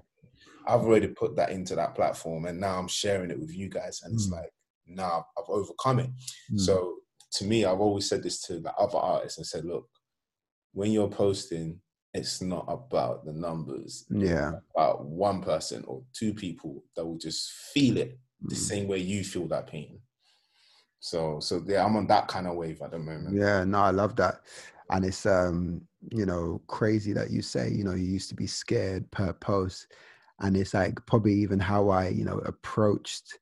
i've already put that into that platform and now i'm sharing it with you guys and mm. it's like now i've overcome it mm. so to me i've always said this to the other artists and said look when you're posting it's not about the numbers. Yeah. about one person or two people that will just feel it the mm. same way you feel that pain. So so yeah, I'm on that kind of wave at the moment. Yeah, no, I love that. And it's um, you know, crazy that you say, you know, you used to be scared per post. And it's like probably even how I, you know, approached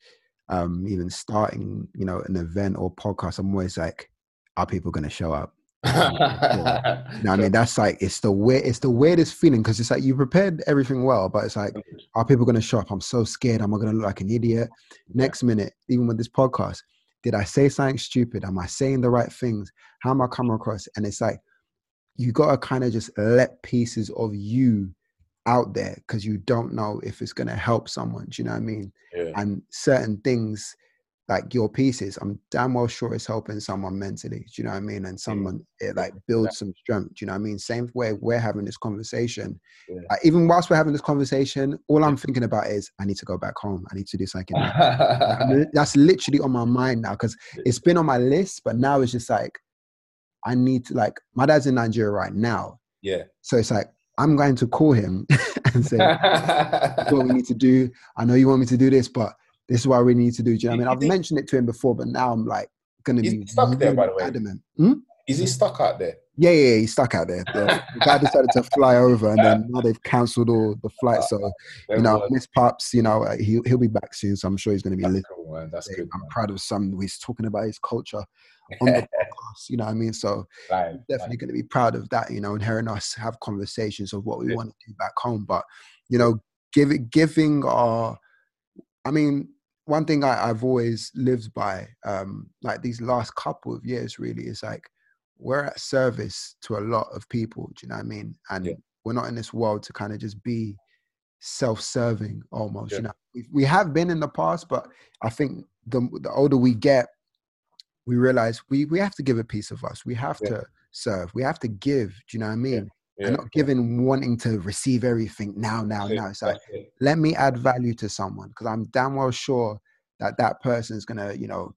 um even starting, you know, an event or podcast. I'm always like, are people gonna show up? Yeah. (laughs) know I mean, that's like it's the weird, it's the weirdest feeling because it's like you prepared everything well, but it's like, are people going to show up? I'm so scared. Am I going to look like an idiot? Next minute, even with this podcast, did I say something stupid? Am I saying the right things? How am I coming across? And it's like you got to kind of just let pieces of you out there because you don't know if it's going to help someone. Do you know what I mean? Yeah. And certain things like your pieces, I'm damn well sure it's helping someone mentally. Do you know what I mean? And someone eh, it like builds some strength. Do you know what I mean? Same way we're having this conversation. Yeah. Like, even whilst we're having this conversation, all I'm thinking about is I need to go back home. I need to do something. (laughs) that's literally on my mind now because it's been on my list, but now it's just like I need to like my dad's in Nigeria right now. Yeah. So it's like I'm going to call him (laughs) and say what we need to do. I know you want me to do this, but this is what we need to do. Do you know what I mean? I've mentioned it to him before, but now I'm like gonna be stuck there. By the way, adamant. Hmm? Is he stuck out there? Yeah, yeah, he's stuck out there. The, the guy decided to fly over, and then now they've cancelled all the flights. So, you know, Miss Pops, you know, he'll he'll be back soon. So I'm sure he's going to be. That's cool. That's good. I'm man. proud of some. He's talking about his culture on the (laughs) podcast. You know what I mean? So right, definitely right. going to be proud of that. You know, and hearing us have conversations of what we yeah. want to do back home. But you know, give giving our, I mean, one thing I, have always lived by, um, like these last couple of years, really, is like we're at service to a lot of people. Do you know what I mean? And yeah. we're not in this world to kind of just be self-serving almost. Yeah. You know, we, we have been in the past, but I think the the older we get, we realize we we have to give a piece of us. We have yeah. to serve. We have to give. Do you know what I mean? Yeah, and not giving wanting to receive everything now, now, now. It's like let me add value to someone because I'm damn well sure that that person is gonna, you know,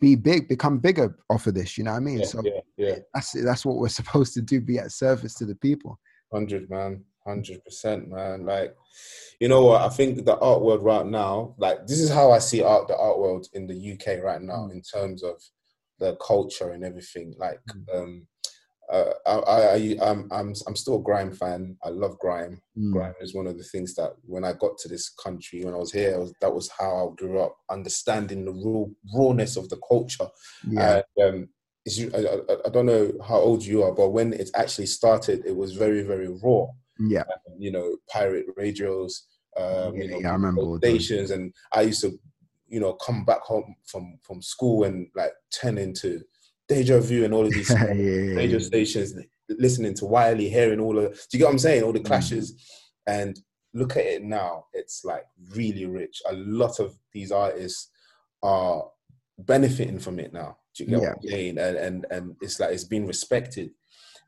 be big, become bigger off of this. You know what I mean? Yeah, so yeah, yeah. that's that's what we're (laughs) supposed to do: be at service to the people. Hundred man, hundred percent, man. Like, you know what? I think the art world right now, like this is how I see art, the art world in the UK right now, mm. in terms of the culture and everything. Like, mm. um, uh, I, I, I'm, I'm, I'm still a grime fan. I love grime. Mm. Grime is one of the things that when I got to this country, when I was here, was, that was how I grew up, understanding the raw, rawness of the culture. Yeah. And, um, I, I, I, don't know how old you are, but when it actually started, it was very, very raw. Yeah. Um, you know, pirate radios, um, yeah, you know, yeah, I remember stations, and I used to, you know, come back home from from school and like turn into deja vu and all of these (laughs) yeah, yeah, radio stations, listening to Wiley, hearing all of, do you get what I'm saying? All the mm. clashes. Mm. And look at it now, it's like really rich. A lot of these artists are benefiting from it now. Do you get what I'm saying? And, and, and it's like, it's being respected.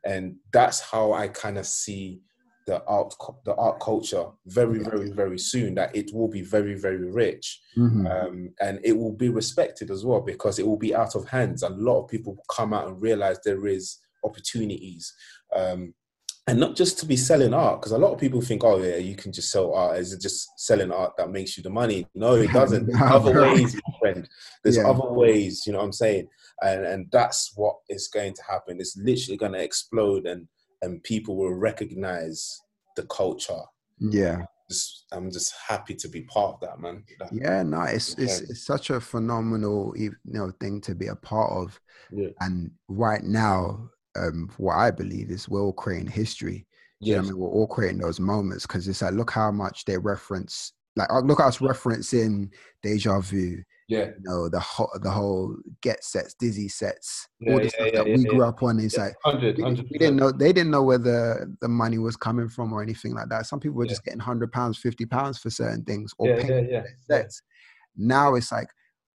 And that's how I kind of see the art the art culture very very very soon that it will be very very rich. Mm-hmm. um, and it will be respected as well because it will be out of hands. A lot of people come out and realize there is opportunities. Um, and not just to be selling art because a lot of people think oh yeah you can just sell art. Is it just selling art that makes you the money? No it doesn't. (laughs) There's other ways my friend. There's yeah. other ways you know what i'm saying? And and that's what is going to happen. It's literally going to explode and and people will recognize the culture. Yeah. Just, I'm just happy to be part of that, man. That, yeah, no, it's, it's it's such a phenomenal you know thing to be a part of. Yeah. And right now, um, what I believe is we're all creating history. Yeah, I mean, we're all creating those moments because it's like look how much they reference. Like look at us referencing deja vu yeah. You know, the whole the whole get sets, dizzy sets, yeah, all the yeah, stuff yeah, that we grew up on. It's like 100, we, we, didn't know they didn't know where the, the money was coming from or anything like that. Some people were just getting hundred pounds, fifty pounds for certain things or paying sets. Now it's like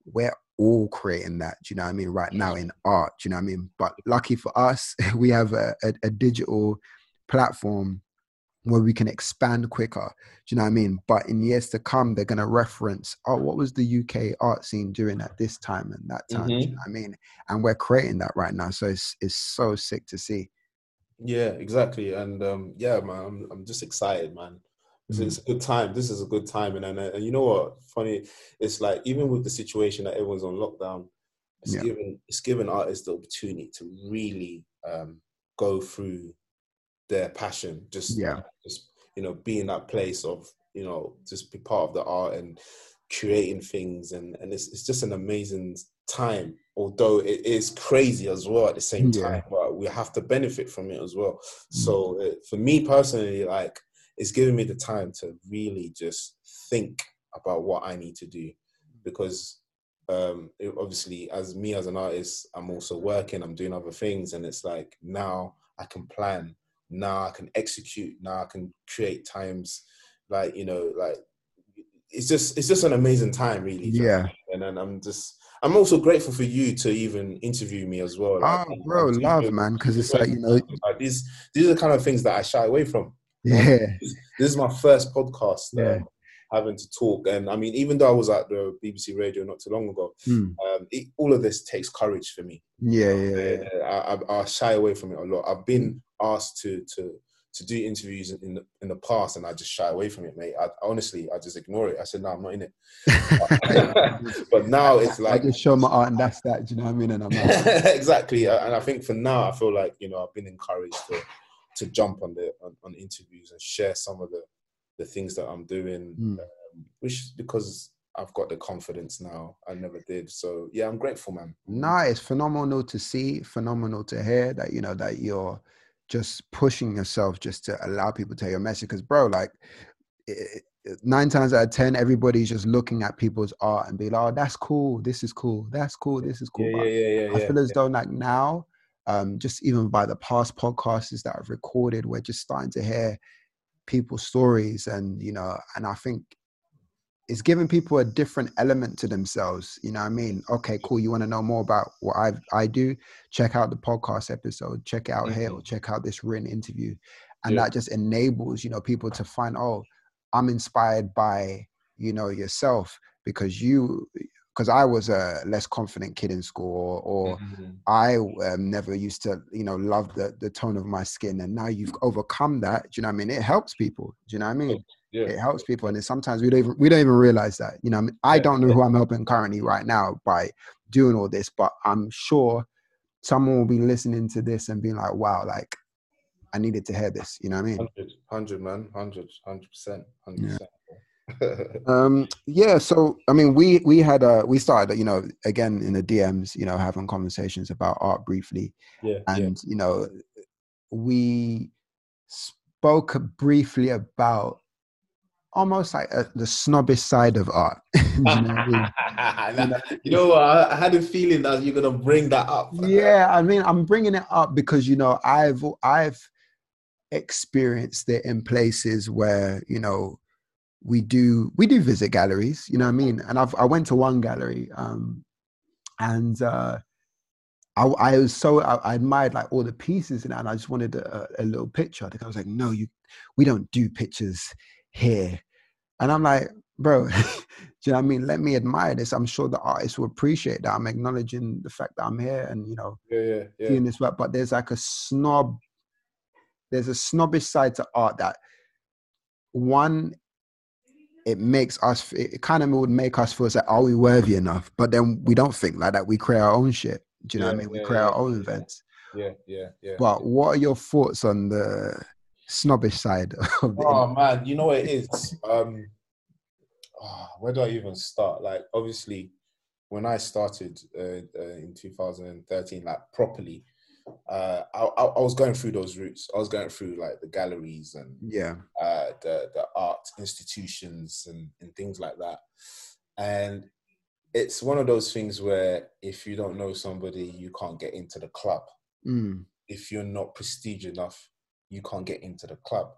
we're all creating that. Do you know what I mean? Right now in art, do you know what I mean? But lucky for us, (laughs) we have a, a, a digital platform where we can expand quicker. Do you know what I mean? But in years to come, they're going to reference, oh, what was the UK art scene doing at this time and that time? Mm-hmm. you know what I mean? And we're creating that right now. So it's, it's so sick to see. Yeah, exactly. And um, yeah, man, I'm, I'm just excited, man. It's, mm-hmm. it's, a good time. This is a good time. And, and, and you know what? Funny, it's like even with the situation that everyone's on lockdown, It's yeah. given it's given artists the opportunity to really um, go through their passion. Just yeah, you know, be in that place of you know, just be part of the art and creating things, and and it's it's just an amazing time. Although it is crazy as well at the same time, but we have to benefit from it as well. Mm. So it, for me personally, like it's giving me the time to really just think about what I need to do because um, it, obviously as me as an artist, I'm also working, I'm doing other things, and it's like now I can plan, now I can execute, now I can create times like you know like it's just it's just an amazing time really. Yeah, and then I'm just I'm also grateful for you to even interview me as well. Like, oh, bro, love, man, because it's like you know, like these these are the kind of things that I shy away from. Yeah, this, this is my first podcast. Yeah. Having to talk, and I mean, even though I was at the BBC Radio not too long ago, mm. um, it, all of this takes courage for me. Yeah, yeah, yeah. I, I, I shy away from it a lot. I've been asked to to to do interviews in the, in the past and I just shy away from it, mate. I, honestly, I just ignore it. I said, no, I'm not in it. (laughs) but now it's like. I just show my art and that's that, do you know what I mean? And I'm like... (laughs) exactly. And I think for now, I feel like, you know, I've been encouraged to, to jump on the, on, on interviews and share some of the, the things that I'm doing, mm. um, which because I've got the confidence now. I never did. So yeah, I'm grateful, man. No, it's phenomenal to see, phenomenal to hear that, you know, that you're, just pushing yourself just to allow people to hear your message. Because, bro, like it, nine times out of ten, everybody's just looking at people's art and be like, "Oh, that's cool. This is cool. That's cool. This is cool." Yeah, yeah, yeah, I feel as though like now, um, just even by the past podcasts that I've recorded, we're just starting to hear people's stories, and you know, and I think it's giving people a different element to themselves. You know what I mean? Okay, cool. You want to know more about what I I do? Check out the podcast episode. Check out mm-hmm. here or check out this written interview. And yeah. that just enables, you know, people to find, oh, I'm inspired by, you know, yourself because you because I was a less confident kid in school, or, or mm-hmm. I um, never used to, you know, love the the tone of my skin, and now you've overcome that. Do you know what I mean? It helps people. Do you know what I mean? Yeah. it helps people and sometimes we don't even we don't even realize that you know I, mean, I don't know who i'm helping currently right now by doing all this but i'm sure someone will be listening to this and being like wow like i needed to hear this you know what i mean? 100, 100 man. 100 100% 100% yeah. (laughs) um yeah so i mean we we had a we started you know again in the dms you know having conversations about art briefly. Yeah and yeah. you know we spoke briefly about almost like a, the snobbish side of art. (laughs) you, know I mean? (laughs) you, know, you know? I had a feeling that you're gonna bring that up. yeah, I mean, I'm bringing it up because you know I've I've experienced it in places where you know we do we do visit galleries. You know what I mean? And I've I went to one gallery, um, and uh, I, I was so I, I, admired like all the pieces in it, and I just wanted a, a little picture. I think I was like, no, you, we don't do pictures here. And I'm like, bro, (laughs) do you know what I mean? Let me admire this. I'm sure the artist will appreciate that. I'm acknowledging the fact that I'm here and, you know, yeah, yeah, yeah. doing this work. But there's like a snob, there's a snobbish side to art that one, it makes us, it kind of would make us feel like, are we worthy enough? But then we don't think like that. We create our own shit. Do you know what I mean? We create our own events. Yeah, yeah, yeah. But what are your thoughts on the snobbish side (laughs) oh man you know what it is? Um oh, where do i even start? Like obviously when i started uh, uh, in 2013 like properly uh I, I, was going through those routes. I was going through like the galleries and yeah. uh the the art institutions and and things like that. And it's one of those things where if you don't know somebody you can't get into the club. Mm. if you're not prestige enough you can't get into the club.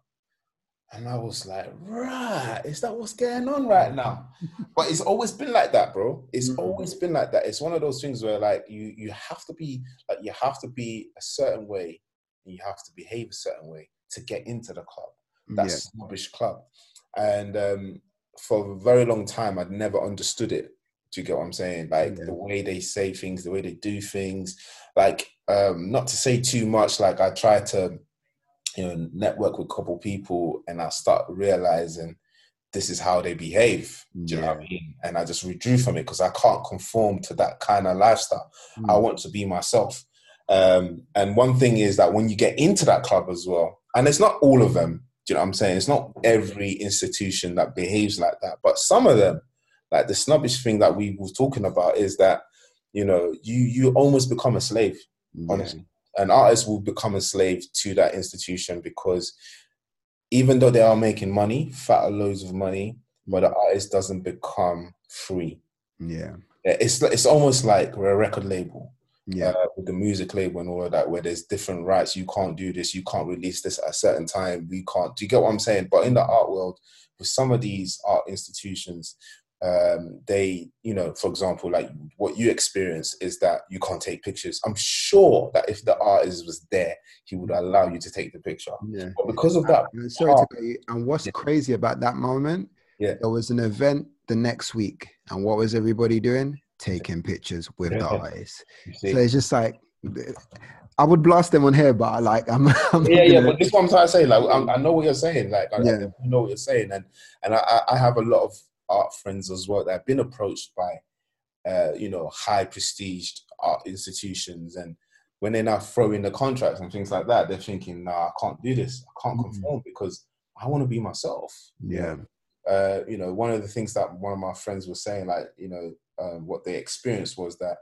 And I was like, right, is that what's going on right now? (laughs) but it's always been like that, bro. It's mm-hmm. always been like that. It's one of those things where like you you have to be like you have to be a certain way and you have to behave a certain way to get into the club. That yeah. snobbish club. And um, for a very long time I'd never understood it. Do you get what I'm saying? Like yeah. the way they say things, the way they do things. Like um, not to say too much, like I try to you know network with a couple people and I start realizing this is how they behave. Do you yeah. know what I mean? And I just withdrew from it because I can't conform to that kind of lifestyle. Mm. I want to be myself. Um, and one thing is that when you get into that club as well, and it's not all of them, do you know what I'm saying? It's not every institution that behaves like that, but some of them, like the snobbish thing that we were talking about, is that you know you you almost become a slave. Honestly, yeah. An artist will become a slave to that institution because even though they are making money, fat loads of money, but the artist doesn't become free. Yeah, it's it's almost like we're a record label yeah. uh, with the music label and all of that where there's different rights. You can't do this. You can't release this at a certain time. We can't do you get what i'm saying? But in the art world with some of these art institutions um, they you know for example like what you experience is that you can't take pictures i'm sure that if the artist was there he would allow you to take the picture yeah but because of that and, sorry to you, and what's yeah. crazy about that moment yeah there was an event the next week and what was everybody doing taking pictures with the artists. So it's just like I would blast them on here, but I like (laughs) I'm. I'm yeah, yeah, but this I'm trying to say. Like I, I know what you're saying. Like I, yeah. I know what you're saying, and and I, I have a lot of art friends as well that have been approached by, uh, you know, high prestige art institutions, and when they're now throwing the contracts and things like that, they're thinking, "Nah, I can't do this. I can't mm-hmm. conform because I want to be myself." Yeah. Uh, you know, one of the things that one of my friends was saying, like, you know, um, what they experienced was that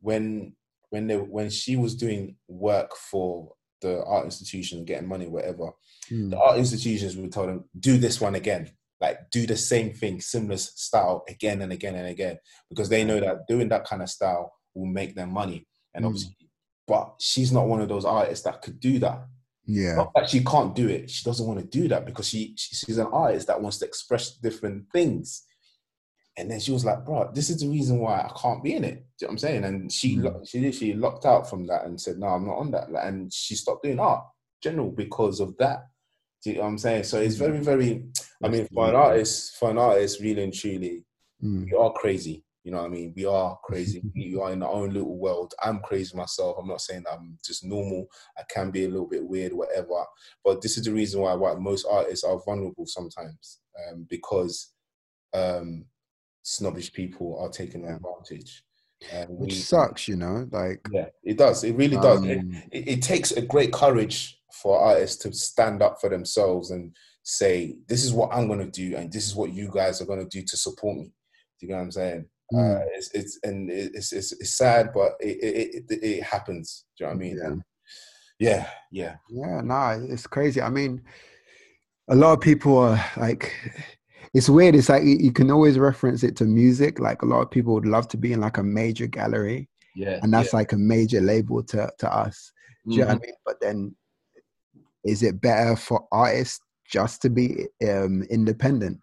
when when they when she was doing work for the art institution, getting money, whatever, mm. the art institutions would tell them do this one again, like do the same thing, similar style again and again and again, because they know that doing that kind of style will make them money. And mm. obviously, but she's not one of those artists that could do that. Yeah. Not that she can't do it. She doesn't want to do that because she she's an artist that wants to express different things. And then she was like, bro, this is the reason why I can't be in it. Do you know what I'm saying? And she mm. she literally locked out from that and said, no, I'm not on that. And she stopped doing art general because of that. Do you know what I'm saying? So it's very, very I mean, for an artist, for an artist, really and truly, mm. we are crazy. You know what I mean? We are crazy. (laughs) we are in our own little world. I'm crazy myself. I'm not saying I'm just normal. I can be a little bit weird, whatever. But this is the reason why, why most artists are vulnerable sometimes um, because um, snobbish people are taking advantage. And Which we, sucks, you know. Like yeah, it does. It really does. it, um, it, it takes a great courage for artists to stand up for themselves and say, "This is what I'm going to do, and this is what you guys are going to do to support me." Do you know what I'm saying? Mm. Uh, it's, it's and it's, it's, it's sad, but it, it, it, it happens. Do you know what I mean? Yeah. yeah, yeah, yeah. Nah, it's crazy. I mean, a lot of people are like it's weird. It's like you can always reference it to music. Like a lot of people would love to be in like a major gallery. Yeah. And that's yeah. like a major label to, to us. Do you mm-hmm. know what I mm-hmm. mean? But then is it better for artists just to be um, independent?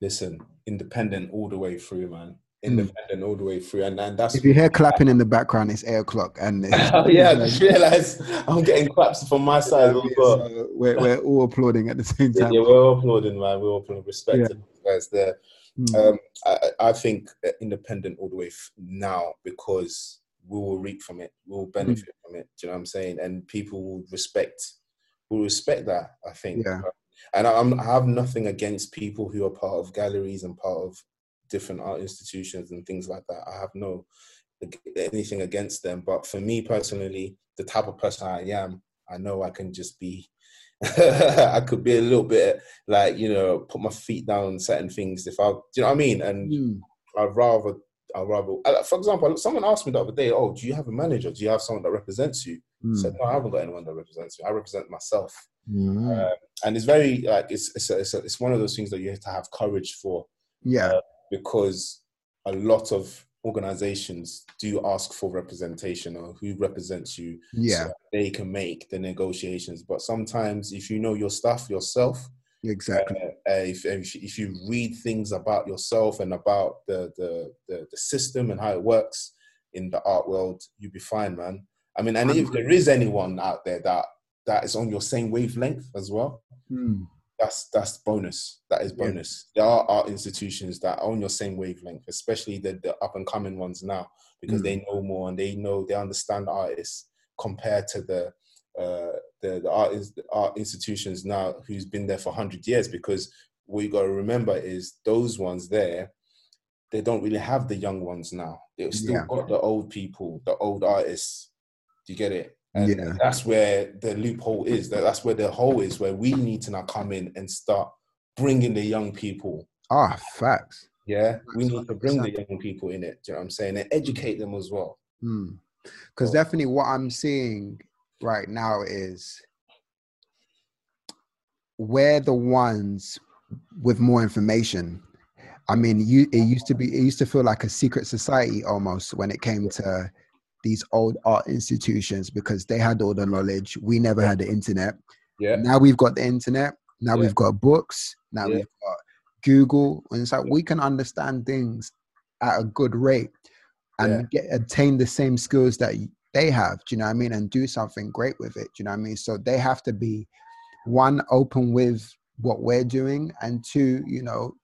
Listen, independent all the way through, man. Mm. independent mm. all the way through. And, and that's if you hear clapping in the background, it's eight o'clock. And (laughs) oh, yeah, I just realized I'm getting claps from my side. Yeah, so we're, we're all applauding at the same time. Yeah, we're all applauding, man. We're all applauding. Respect yeah. guys there. Mm. Um, I, I, think independent all the way f- now because we will reap from it. We will benefit mm. from it. Do you know what I'm saying? And people will respect. Will respect that. I think. Yeah. And I'm, I have nothing against people who are part of galleries and part of different art institutions and things like that. I have no anything against them, but for me personally, the type of person I am, I know I can just be. (laughs) I could be a little bit like you know, put my feet down on certain things if I, do you know what I mean? And mm. I'd rather, I'd rather. For example, someone asked me the other day, "Oh, do you have a manager? Do you have someone that represents you?" Mm. I said, "No, I haven't got anyone that represents me. I represent myself." Mm. Uh, and it's very like it's it's a, it's, a, it's one of those things that you have to have courage for. Yeah. Uh, because a lot of organizations do ask for representation or who represents you yeah so they can make the negotiations but sometimes if you know your stuff yourself exactly uh, uh, if, if you read things about yourself and about the, the, the the system and how it works in the art world you'll be fine man i mean and if there is anyone out there that that is on your same wavelength as well hmm that's that's bonus. That is bonus. Yeah. There are art institutions that are on your same wavelength, especially the, the up and coming ones now, because mm. they know more and they know they understand artists compared to the uh, the, the art, the art institutions now who's been there for hundred years. Because what you got to remember is those ones there, they don't really have the young ones now. They've still yeah. got the old people, the old artists. Do you get it? And yeah. that's where the loophole is. That that's where the hole is. Where we need to now come in and start bringing the young people. Ah, facts. Yeah, we need to bring the young people in it. Do you know what I'm saying? And educate them as well. Because mm. definitely, what I'm seeing right now is we're the ones with more information. I mean, you it used to be it used to feel like a secret society almost when it came to these old art institutions because they had all the knowledge. We never had the internet. Yeah. Now we've got the internet. Now yeah. we've got books. Now yeah. we've got Google, and it's like we can understand things at a good rate and get attain the same skills that they have. Do you know what I mean? And do something great with it. Do you know what I mean? So they have to be one open with what we're doing, and two, you know,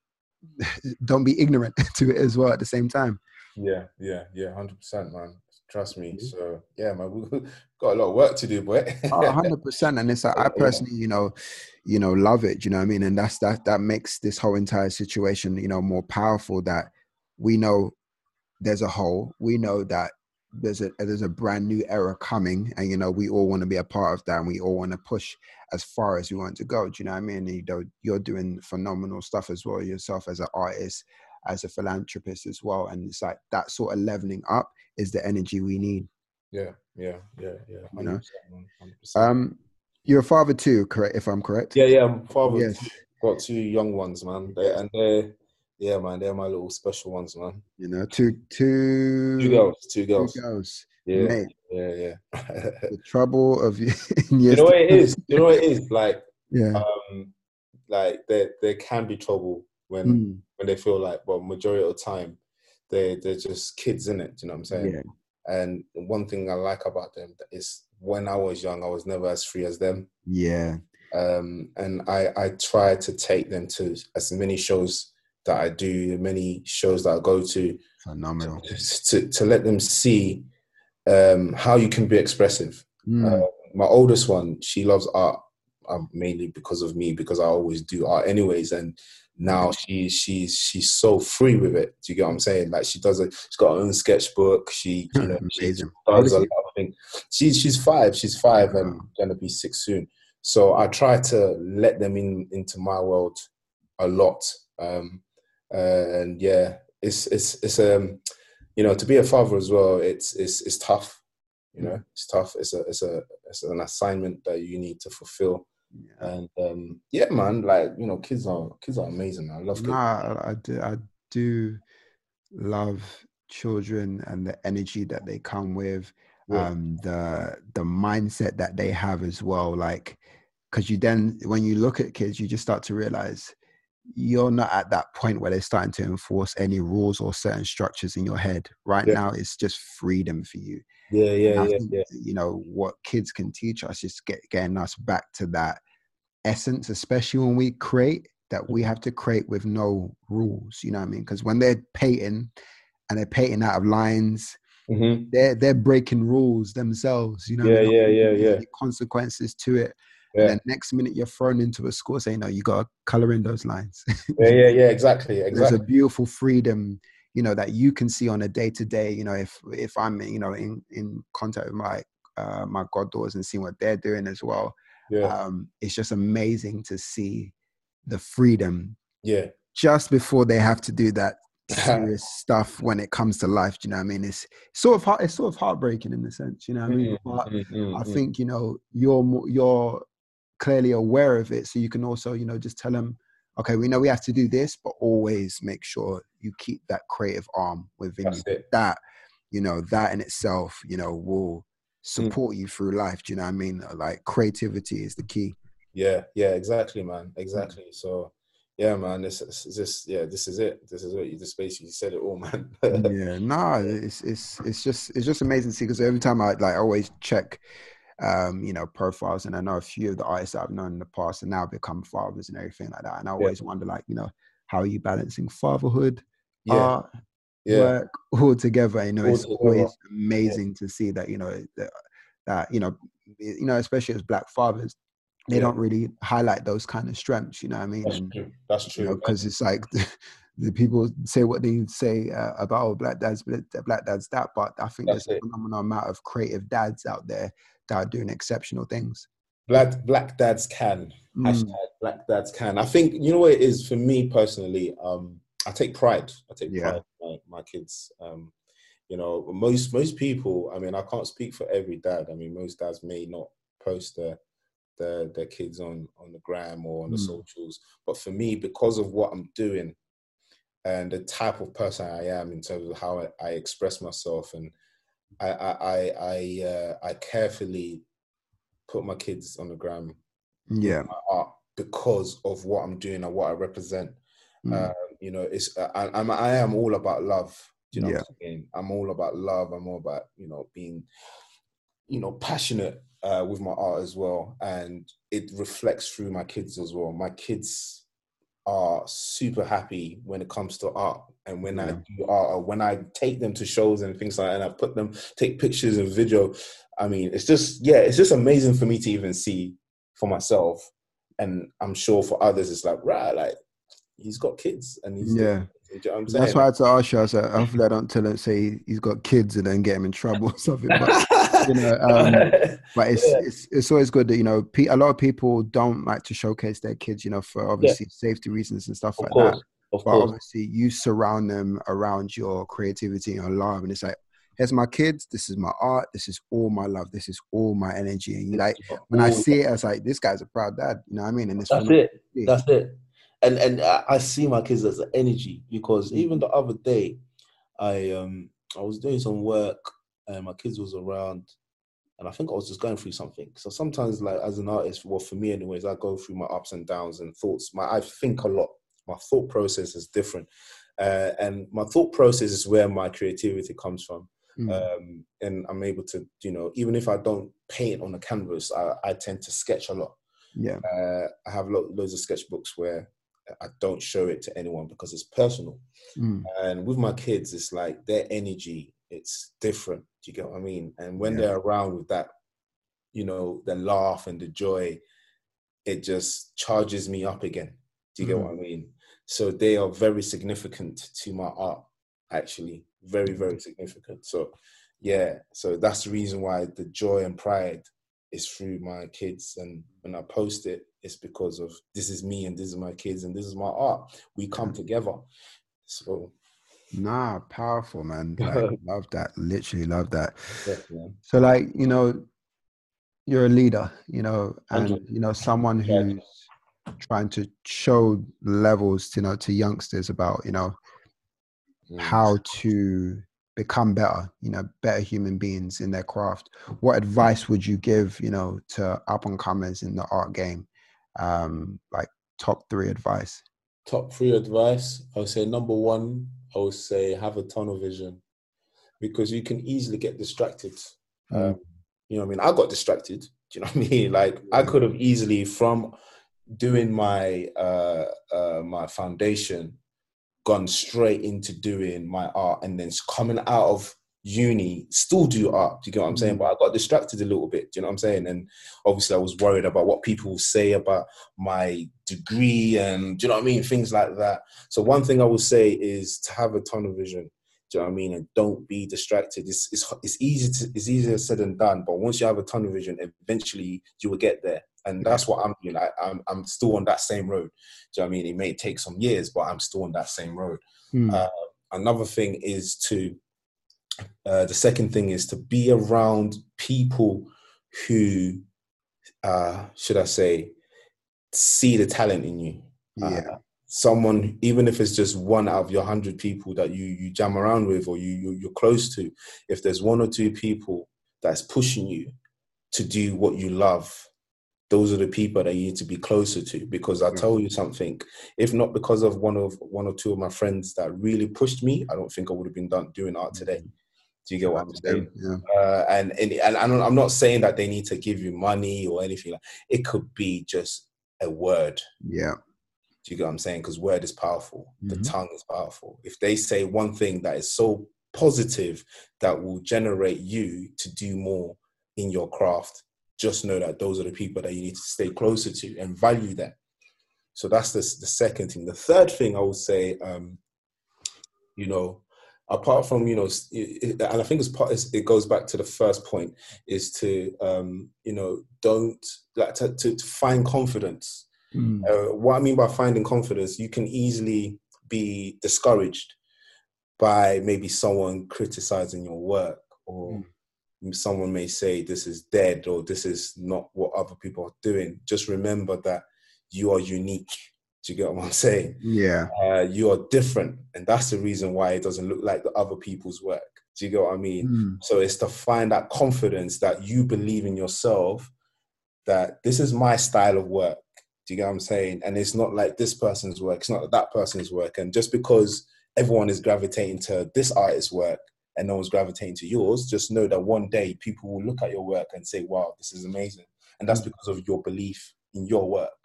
(laughs) don't be ignorant (laughs) to it as well at the same time. Yeah, yeah, yeah, hundred percent, man. Trust me. Mm-hmm. So yeah, man, (laughs) we got a lot of work to do, boy. (laughs) hundred percent. And it's like I personally, you know, you know, love it. you know what I mean? And that's that that makes this whole entire situation, you know, more powerful. That we know there's a hole. We know that there's a there's a brand new era coming, and you know, we all want to be a part of that, and we all want to push as far as we want to go. Do you know what I mean? And, you know, you're doing phenomenal stuff as well yourself as an artist, as a philanthropist as well. And it's like that sort of leveling up is the energy we need. Yeah, yeah, yeah, yeah. 100%, you know? 100%. Um, you're a father too, correct? If I'm correct. Yeah, yeah, I'm father. Yes. Got two young ones, man. They, and they're yeah, man, they're my little special ones, man. You know, two two two girls, two girls, two girls. Yeah, Mate, yeah, yeah. the trouble of (laughs) you. you know what it is. You know what it is. Like, yeah, um, like there there can be trouble when mm. when they feel like, well, majority of the time they they're just kids in it. You know what I'm saying? Yeah. And one thing I like about them is when I was young, I was never as free as them. Yeah. Um, and I I try to take them to as many shows that I do, many shows that I go to. Phenomenal. To, to, let them see um, how you can be expressive. Mm. Uh, my oldest one, she loves art um, mainly because of me, because I always do art anyways. And now she she's she's so free with it. Do you get what I'm saying? Like she does a she's got her own sketchbook. She you know she does a lot of things. She's she's five. She's five and gonna be six soon. So I try to let them in into my world a lot. Um, uh, and yeah, it's it's it's um you know to be a father as well. It's it's it's tough. You know, it's tough. It's a it's a it's an assignment that you need to fulfill. Yeah. And um, yeah, man, like you know, kids are kids are amazing. I love. Kids. Nah, I, do. I do love children and the energy that they come with, yeah. um, the the mindset that they have as well. Like, because you then when you look at kids, you just start to realize you're not at that point where they're starting to enforce any rules or certain structures in your head. Right yeah. now, it's just freedom for you. Yeah, yeah, yeah, yeah. You know what kids can teach us is get, getting us back to that essence, especially when we create. That we have to create with no rules. You know what I mean? Because when they're painting and they're painting out of lines, mm-hmm. they're they're breaking rules themselves. You know? Yeah, yeah, yeah, yeah. Consequences to it. Yeah. And then next minute you're thrown into a school saying, "No, you got to color in those lines." yeah, yeah, yeah, exactly, (laughs) exactly. There's a beautiful freedom, you know, that you can see on a day to day. You know, if if I'm, you know, in in contact with my uh, my goddaughters and seeing what they're doing as well, yeah. um, it's just amazing to see the freedom. Yeah. Just before they have to do that (laughs) serious stuff when it comes to life. Do you know what I mean? It's sort of heart, it's sort of heartbreaking in the sense, you know what I mean? Mm-hmm, but mm-hmm, I mm-hmm. think you know you're more, you're clearly aware of it so you can also you know just tell them okay we know we have to do this but always make sure you keep that creative arm within That's you it. that you know that in itself you know will mm. support mm. you through life do you know what i mean like creativity is the key yeah yeah exactly man exactly so yeah man this is just yeah this is it this is what you just basically said it all (laughs) man yeah nah it's it's it's just it's just amazing to see because every time i like I always check um, you know, profiles. And I know a few of the artists I've known in the past and now become fathers and everything like that. And I always yeah. wonder, like, you know, how are you balancing fatherhood, yeah. art, yeah. work all together? You know, all it's together. always amazing to see that, you know, that, that, you know, you know, especially as black fathers, they don't really highlight those kind of strengths. You know what I mean? That's true. That's true. Because you know, it's like (laughs) the people say what they say uh, about oh, black dads, black dads that, but I think That's there's a phenomenal amount of creative dads out there that are doing exceptional things. Black black dads can mm. hashtag black dads can. I think you know what it is for me personally. Um, I take pride. I take yeah. pride in my, my kids. Um, you know, most most people. I mean, I can't speak for every dad. I mean, most dads may not post their their, their kids on on the gram or on the mm. socials, but for me, because of what I'm doing and the type of person I am in terms of how I, I express myself, and I I I uh, I carefully put my kids on the gram, yeah, because of what I'm doing and what I represent. Mm. Uh, you know, it's I, I'm I am all about love. you know yeah. I'm saying? I'm all about love. I'm all about you know being, you know, passionate uh, with my art as well, and it reflects through my kids as well. My kids are super happy when it comes to art, and when yeah. I do art, or when I take them to shows and things like that, and I put them take pictures and video. I mean, it's just yeah, it's just amazing for me to even see for myself, and I'm sure for others, it's like right, like he's got kids, and he's yeah. (laughs) You know That's why I had to ask you. I said, hopefully, I don't tell him say he's got kids and then get him in trouble or something. (laughs) But (laughs) um, but it's, yeah. it's it's always good that you know a lot of people don't like to showcase their kids, you know, for obviously yeah. safety reasons and stuff of like course. that. Of but course. obviously, you surround them around your creativity and love, and it's like, here's my kids. This is my art. This is all my love. This is all my energy. And you like when I see it, I was like, this guy's a proud dad. You know what I mean? And it's that's it. That's it. And and I see my kids as an energy because even the other day, I um I was doing some work and my kids was around and I think I was just going through something. So sometimes, like as an artist, well, for me, anyways, I go through my ups and downs and thoughts. My I think a lot. My thought process is different, uh, and my thought process is where my creativity comes from. Mm. Um, and I'm able to, you know, even if I don't paint on a canvas, I, I tend to sketch a lot. Yeah, uh, I have lo- loads of sketchbooks where I don't show it to anyone because it's personal. Mm. And with my kids, it's like their energy it's different. Do you get what I mean? And when yeah. they're around with that, you know, the laugh and the joy, it just charges me up again. Do you mm. get what I mean? So they are very significant to my art, actually. Very, very significant. So yeah, so that's the reason why the joy and pride is through my kids. And when I post it, it's because of this is me and this is my kids and this is my art. We come together. So Nah, powerful man. (laughs) Like, love that. Literally love that. so like, you know, you're a leader, you know, and you know, someone who's trying to show levels, you know, to youngsters about, you know, mm. how to become better, you know, better human beings in their craft. What advice would you give, you know, to up and comers in the art game? Um, like top three advice. Top three advice. I would say number one, I would say have a tunnel vision because you can easily get distracted. Mm. Um, you know what I mean? I got distracted. (laughs) Do you know what I mean? Like I could have easily from doing my uh, uh, my foundation gone straight into doing my art and then coming out of uni still do art. Do you get what I'm saying? Mm. But I got distracted a little bit. Do you know what I'm saying? And obviously, I was worried about what people will say about my degree and do you know what I mean? Things like that. So one thing I would say is to have a tunnel vision. Do you know what I mean? And don't be distracted. It's it's it's easy to it's easier said than done. But once you have a tunnel vision, eventually you will get there. And that's what I'm doing. I, I'm I'm still on that same road. Do you know what I mean? It may take some years, but I'm still on that same road. Mm. Uh, another thing is to uh, the second thing is to be around people who, uh, should I say, see the talent in you. Uh, yeah. Uh, someone, even if it's just one out of your hundred people that you you jam around with or you, you you're close to, if there's one or two people that's pushing you to do what you love, those are the people that you need to be closer to because i tell you something if not because of one of one or two of my friends that really pushed me i don't think i would have been done doing art today mm-hmm. Do you get what I'm saying? Yeah. Uh, and, and and I'm not saying that they need to give you money or anything. Like it could be just a word. Yeah. Do you get what I'm saying? Because word is powerful. Mm-hmm. The tongue is powerful. If they say one thing that is so positive that will generate you to do more in your craft, just know that those are the people that you need to stay closer to and value them. So that's the, the second thing. The third thing I would say, um, you know, apart from you know, and I think it's part. It goes back to the first point: is to um, you know, don't like to, to, to find confidence. Mm. Uh, what I mean by finding confidence, you can easily be discouraged by maybe someone criticizing your work or mm. someone may say this is dead or this is not what other people are doing just remember that you are unique do you get what i'm saying? Yeah. Uh, you are different and that's the reason why it doesn't look like the other people's work. Do you get what i mean? Mm. so it's to find that confidence that you believe in yourself that this is my style of work. Do you get what i'm saying? And it's not like this person's work it's not that person's work. And just because everyone is gravitating to this artist's work and no one's gravitating to yours, just know that one day people will look at your work and say, wow, this is amazing. And that's mm. because of your belief in your work,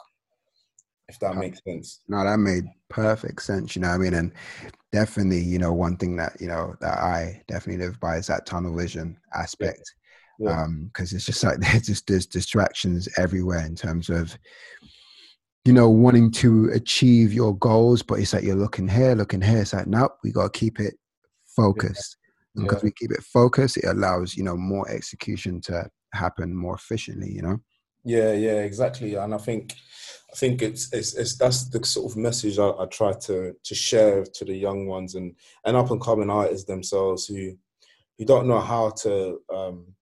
if that makes sense. No, that made perfect sense. You know I mean? And definitely, you know, one thing that, you know, that I definitely live by is that tunnel vision aspect. Yeah. Yeah. Um, cause it's just like, (laughs) there's just, there's distractions everywhere in terms of, you know, wanting to achieve your goals, but it's like you're looking here, looking here. It's like, nope, we got to keep it focused. Yeah. Because we keep it focused, it allows, you know, more execution to happen more efficiently, you know? Yeah, yeah, exactly. And I think, I think it's, it's, it's that's the sort of message I, I try to, to share to the young ones and, and up and coming artists themselves who, who don't know how to, um,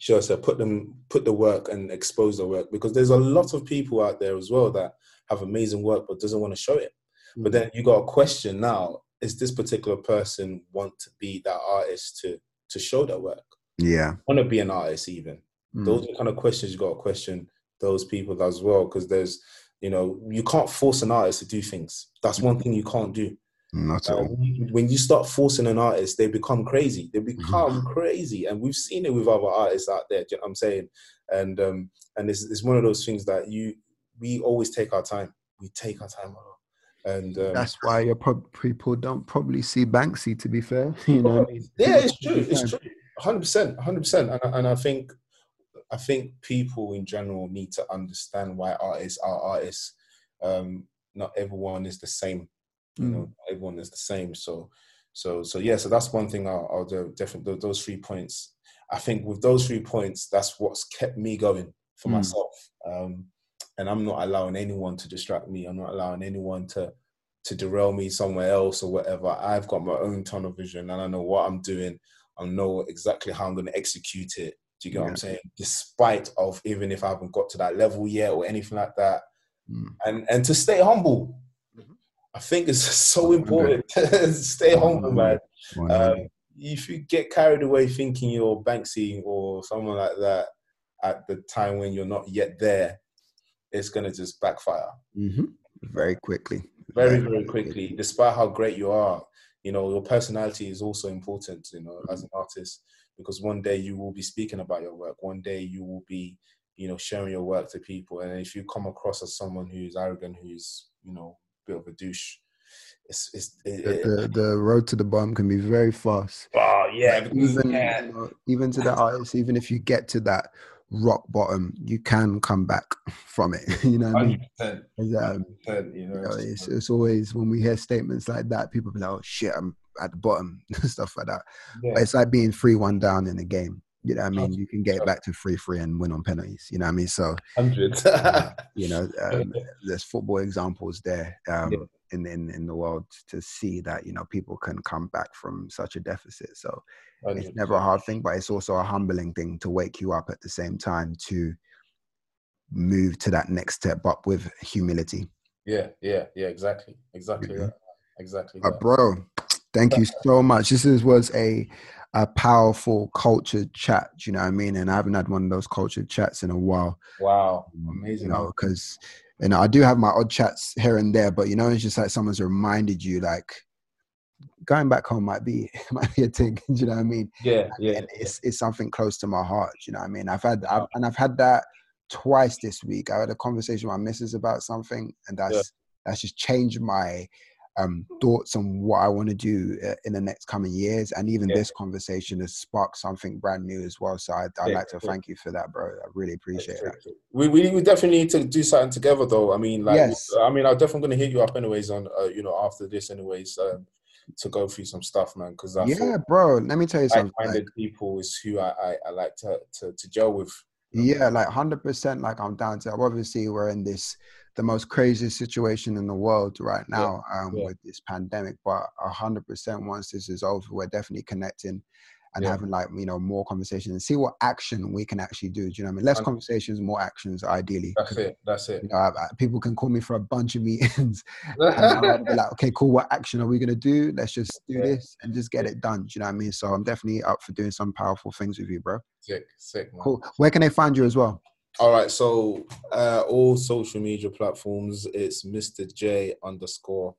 sure so put them put the work and expose the work because there's a lot of people out there as well that have amazing work but doesn't want to show it mm-hmm. but then you got a question now is this particular person want to be that artist to to show their work yeah want to be an artist even mm-hmm. those are kind of questions you got to question those people as well because there's you know you can't force an artist to do things that's one thing you can't do not at uh, all. When you start forcing an artist, they become crazy. They become mm-hmm. crazy, and we've seen it with other artists out there. You know I'm saying? And um, and it's, it's one of those things that you we always take our time. We take our time and um, that's why your people don't probably see Banksy. To be fair, (laughs) you know, I mean? yeah, it's true. It's true. Hundred percent, hundred percent. And and I think I think people in general need to understand why artists are artists. Um, not everyone is the same you mm. know, everyone is the same. So, so, so yeah. So that's one thing I'll, I'll do. Definitely those three points. I think with those three points, that's what's kept me going for mm. myself. Um, and I'm not allowing anyone to distract me. I'm not allowing anyone to to derail me somewhere else or whatever. I've got my own tunnel vision and I know what I'm doing. I know exactly how I'm going to execute it. Do you get yeah. what I'm saying? Despite of even if I haven't got to that level yet or anything like that. Mm. And and to stay humble. I think it's (laughs) so important (laughs) to stay humble, man. Um, if you get carried away thinking you're Banksy or someone like that at the time when you're not yet there, it's gonna just backfire. Mm-hmm. Very quickly. Very, very quickly. Despite how great you are, you know, your personality is also important, you know, as an artist, because one day you will be speaking about your work. One day you will be, you know, sharing your work to people. And if you come across as someone who's arrogant, who's, you know, a bit of a douche. It's, it's it, the, the road to the bottom can be very fast. Oh yeah, even yeah. You know, even to the artist, even if you get to that rock bottom, you can come back (laughs) from it. (laughs) you know, I mean? Um, you know, you know it's, it's, always when we hear statements like that, people be like, "Oh shit, I'm at the bottom," (laughs) stuff like that. Yeah. But it's like being three one down in the game. You know, I mean, you can get back to three three and win on penalties. You know, I mean, so hundred. uh, you know, (laughs) um, there's football examples there. Um, yeah in, in, in the world to see that you know people can come back from such a deficit so it's never a hard thing but it's also a humbling thing to wake you up at the same time to move to that next step up with humility yeah yeah yeah exactly exactly exactly uh, bro thank you so much this is, was a a powerful cultured chat you know what i mean and i haven't had one of those cultured chats in a while wow um, amazing you know because you know, I do have my odd chats here and there, but you know, it's just like someone's reminded you, like going back home might be (laughs) might be a thing. (laughs) you know what I mean? Yeah, yeah. And it's it's something close to my heart. You know what I mean? I've had I've, and I've had that twice this week. I had a conversation with my missus about something, and that's yeah. that's just changed my um, thoughts on what I want to do uh, in the next coming years. And even yeah. this conversation has sparked something brand new as well. So I, would yeah, like to yeah. thank you for that, bro. I really appreciate it. We, we, we definitely need to do something together, though. I mean, like, yes. I mean, I'm definitely going to hit you up anyways on, uh, you know, after this, anyways. Um, to go through some stuff, man. Because yeah, bro. Let me tell you something. Like, people is who I, I, I like to, to to gel with. Yeah, like hundred percent. Like I'm down to. Obviously, we're in this the most craziest situation in the world right now yeah. Um, yeah. with this pandemic. But hundred percent, once this is over, we're definitely connecting and yeah. having like you know more conversations and see what action we can actually do. Do you know what I mean? Less conversations, more actions, ideally. That's it. That's it. You know, I, I, people can call me for a bunch of meetings, (laughs) and be like, okay, cool. What action are we gonna do? Let's just do this and just get it done. Do you know what I mean? So I'm definitely up for doing some powerful things with you, bro. Sick, sick, man. Cool. Where can they find you as well? All right, so uh, all social media platforms, it's Mr. J underscore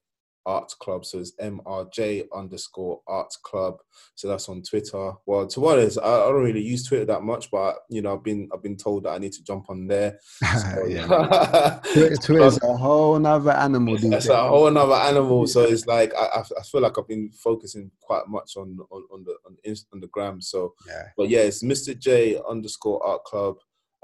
Art Club. So it's MRJ underscore Art Club. So that's on Twitter. Well, to what is, I, I don't really use Twitter that much, but you know, I've been I've been told that I need to jump on there. (laughs) So, (laughs) (laughs) yeah. Twitter, is a whole nother animal. It's a whole nother animal. So it's like I, I feel like I've been focusing quite much on on, on the on, on the gram. So yeah, but yeah, it's Mr. J underscore Art Club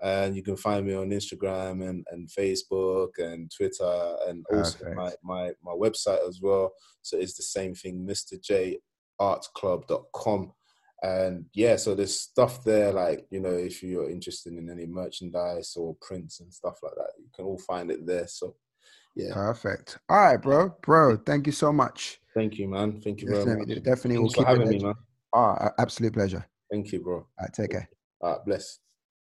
and you can find me on Instagram and, and Facebook and Twitter and also my, my, my website as well. So it's the same thing, mrjartclub.com. And yeah, so there's stuff there like, you know, if you're interested in any merchandise or prints and stuff like that, you can all find it there. So yeah. Perfect. All right, bro. Bro, thank you so much. Thank you, man. Thank you very definitely, much. Definitely. Thanks we'll for having me, man. Ah, absolute pleasure. Thank you, bro. All right, take care. All right, bless.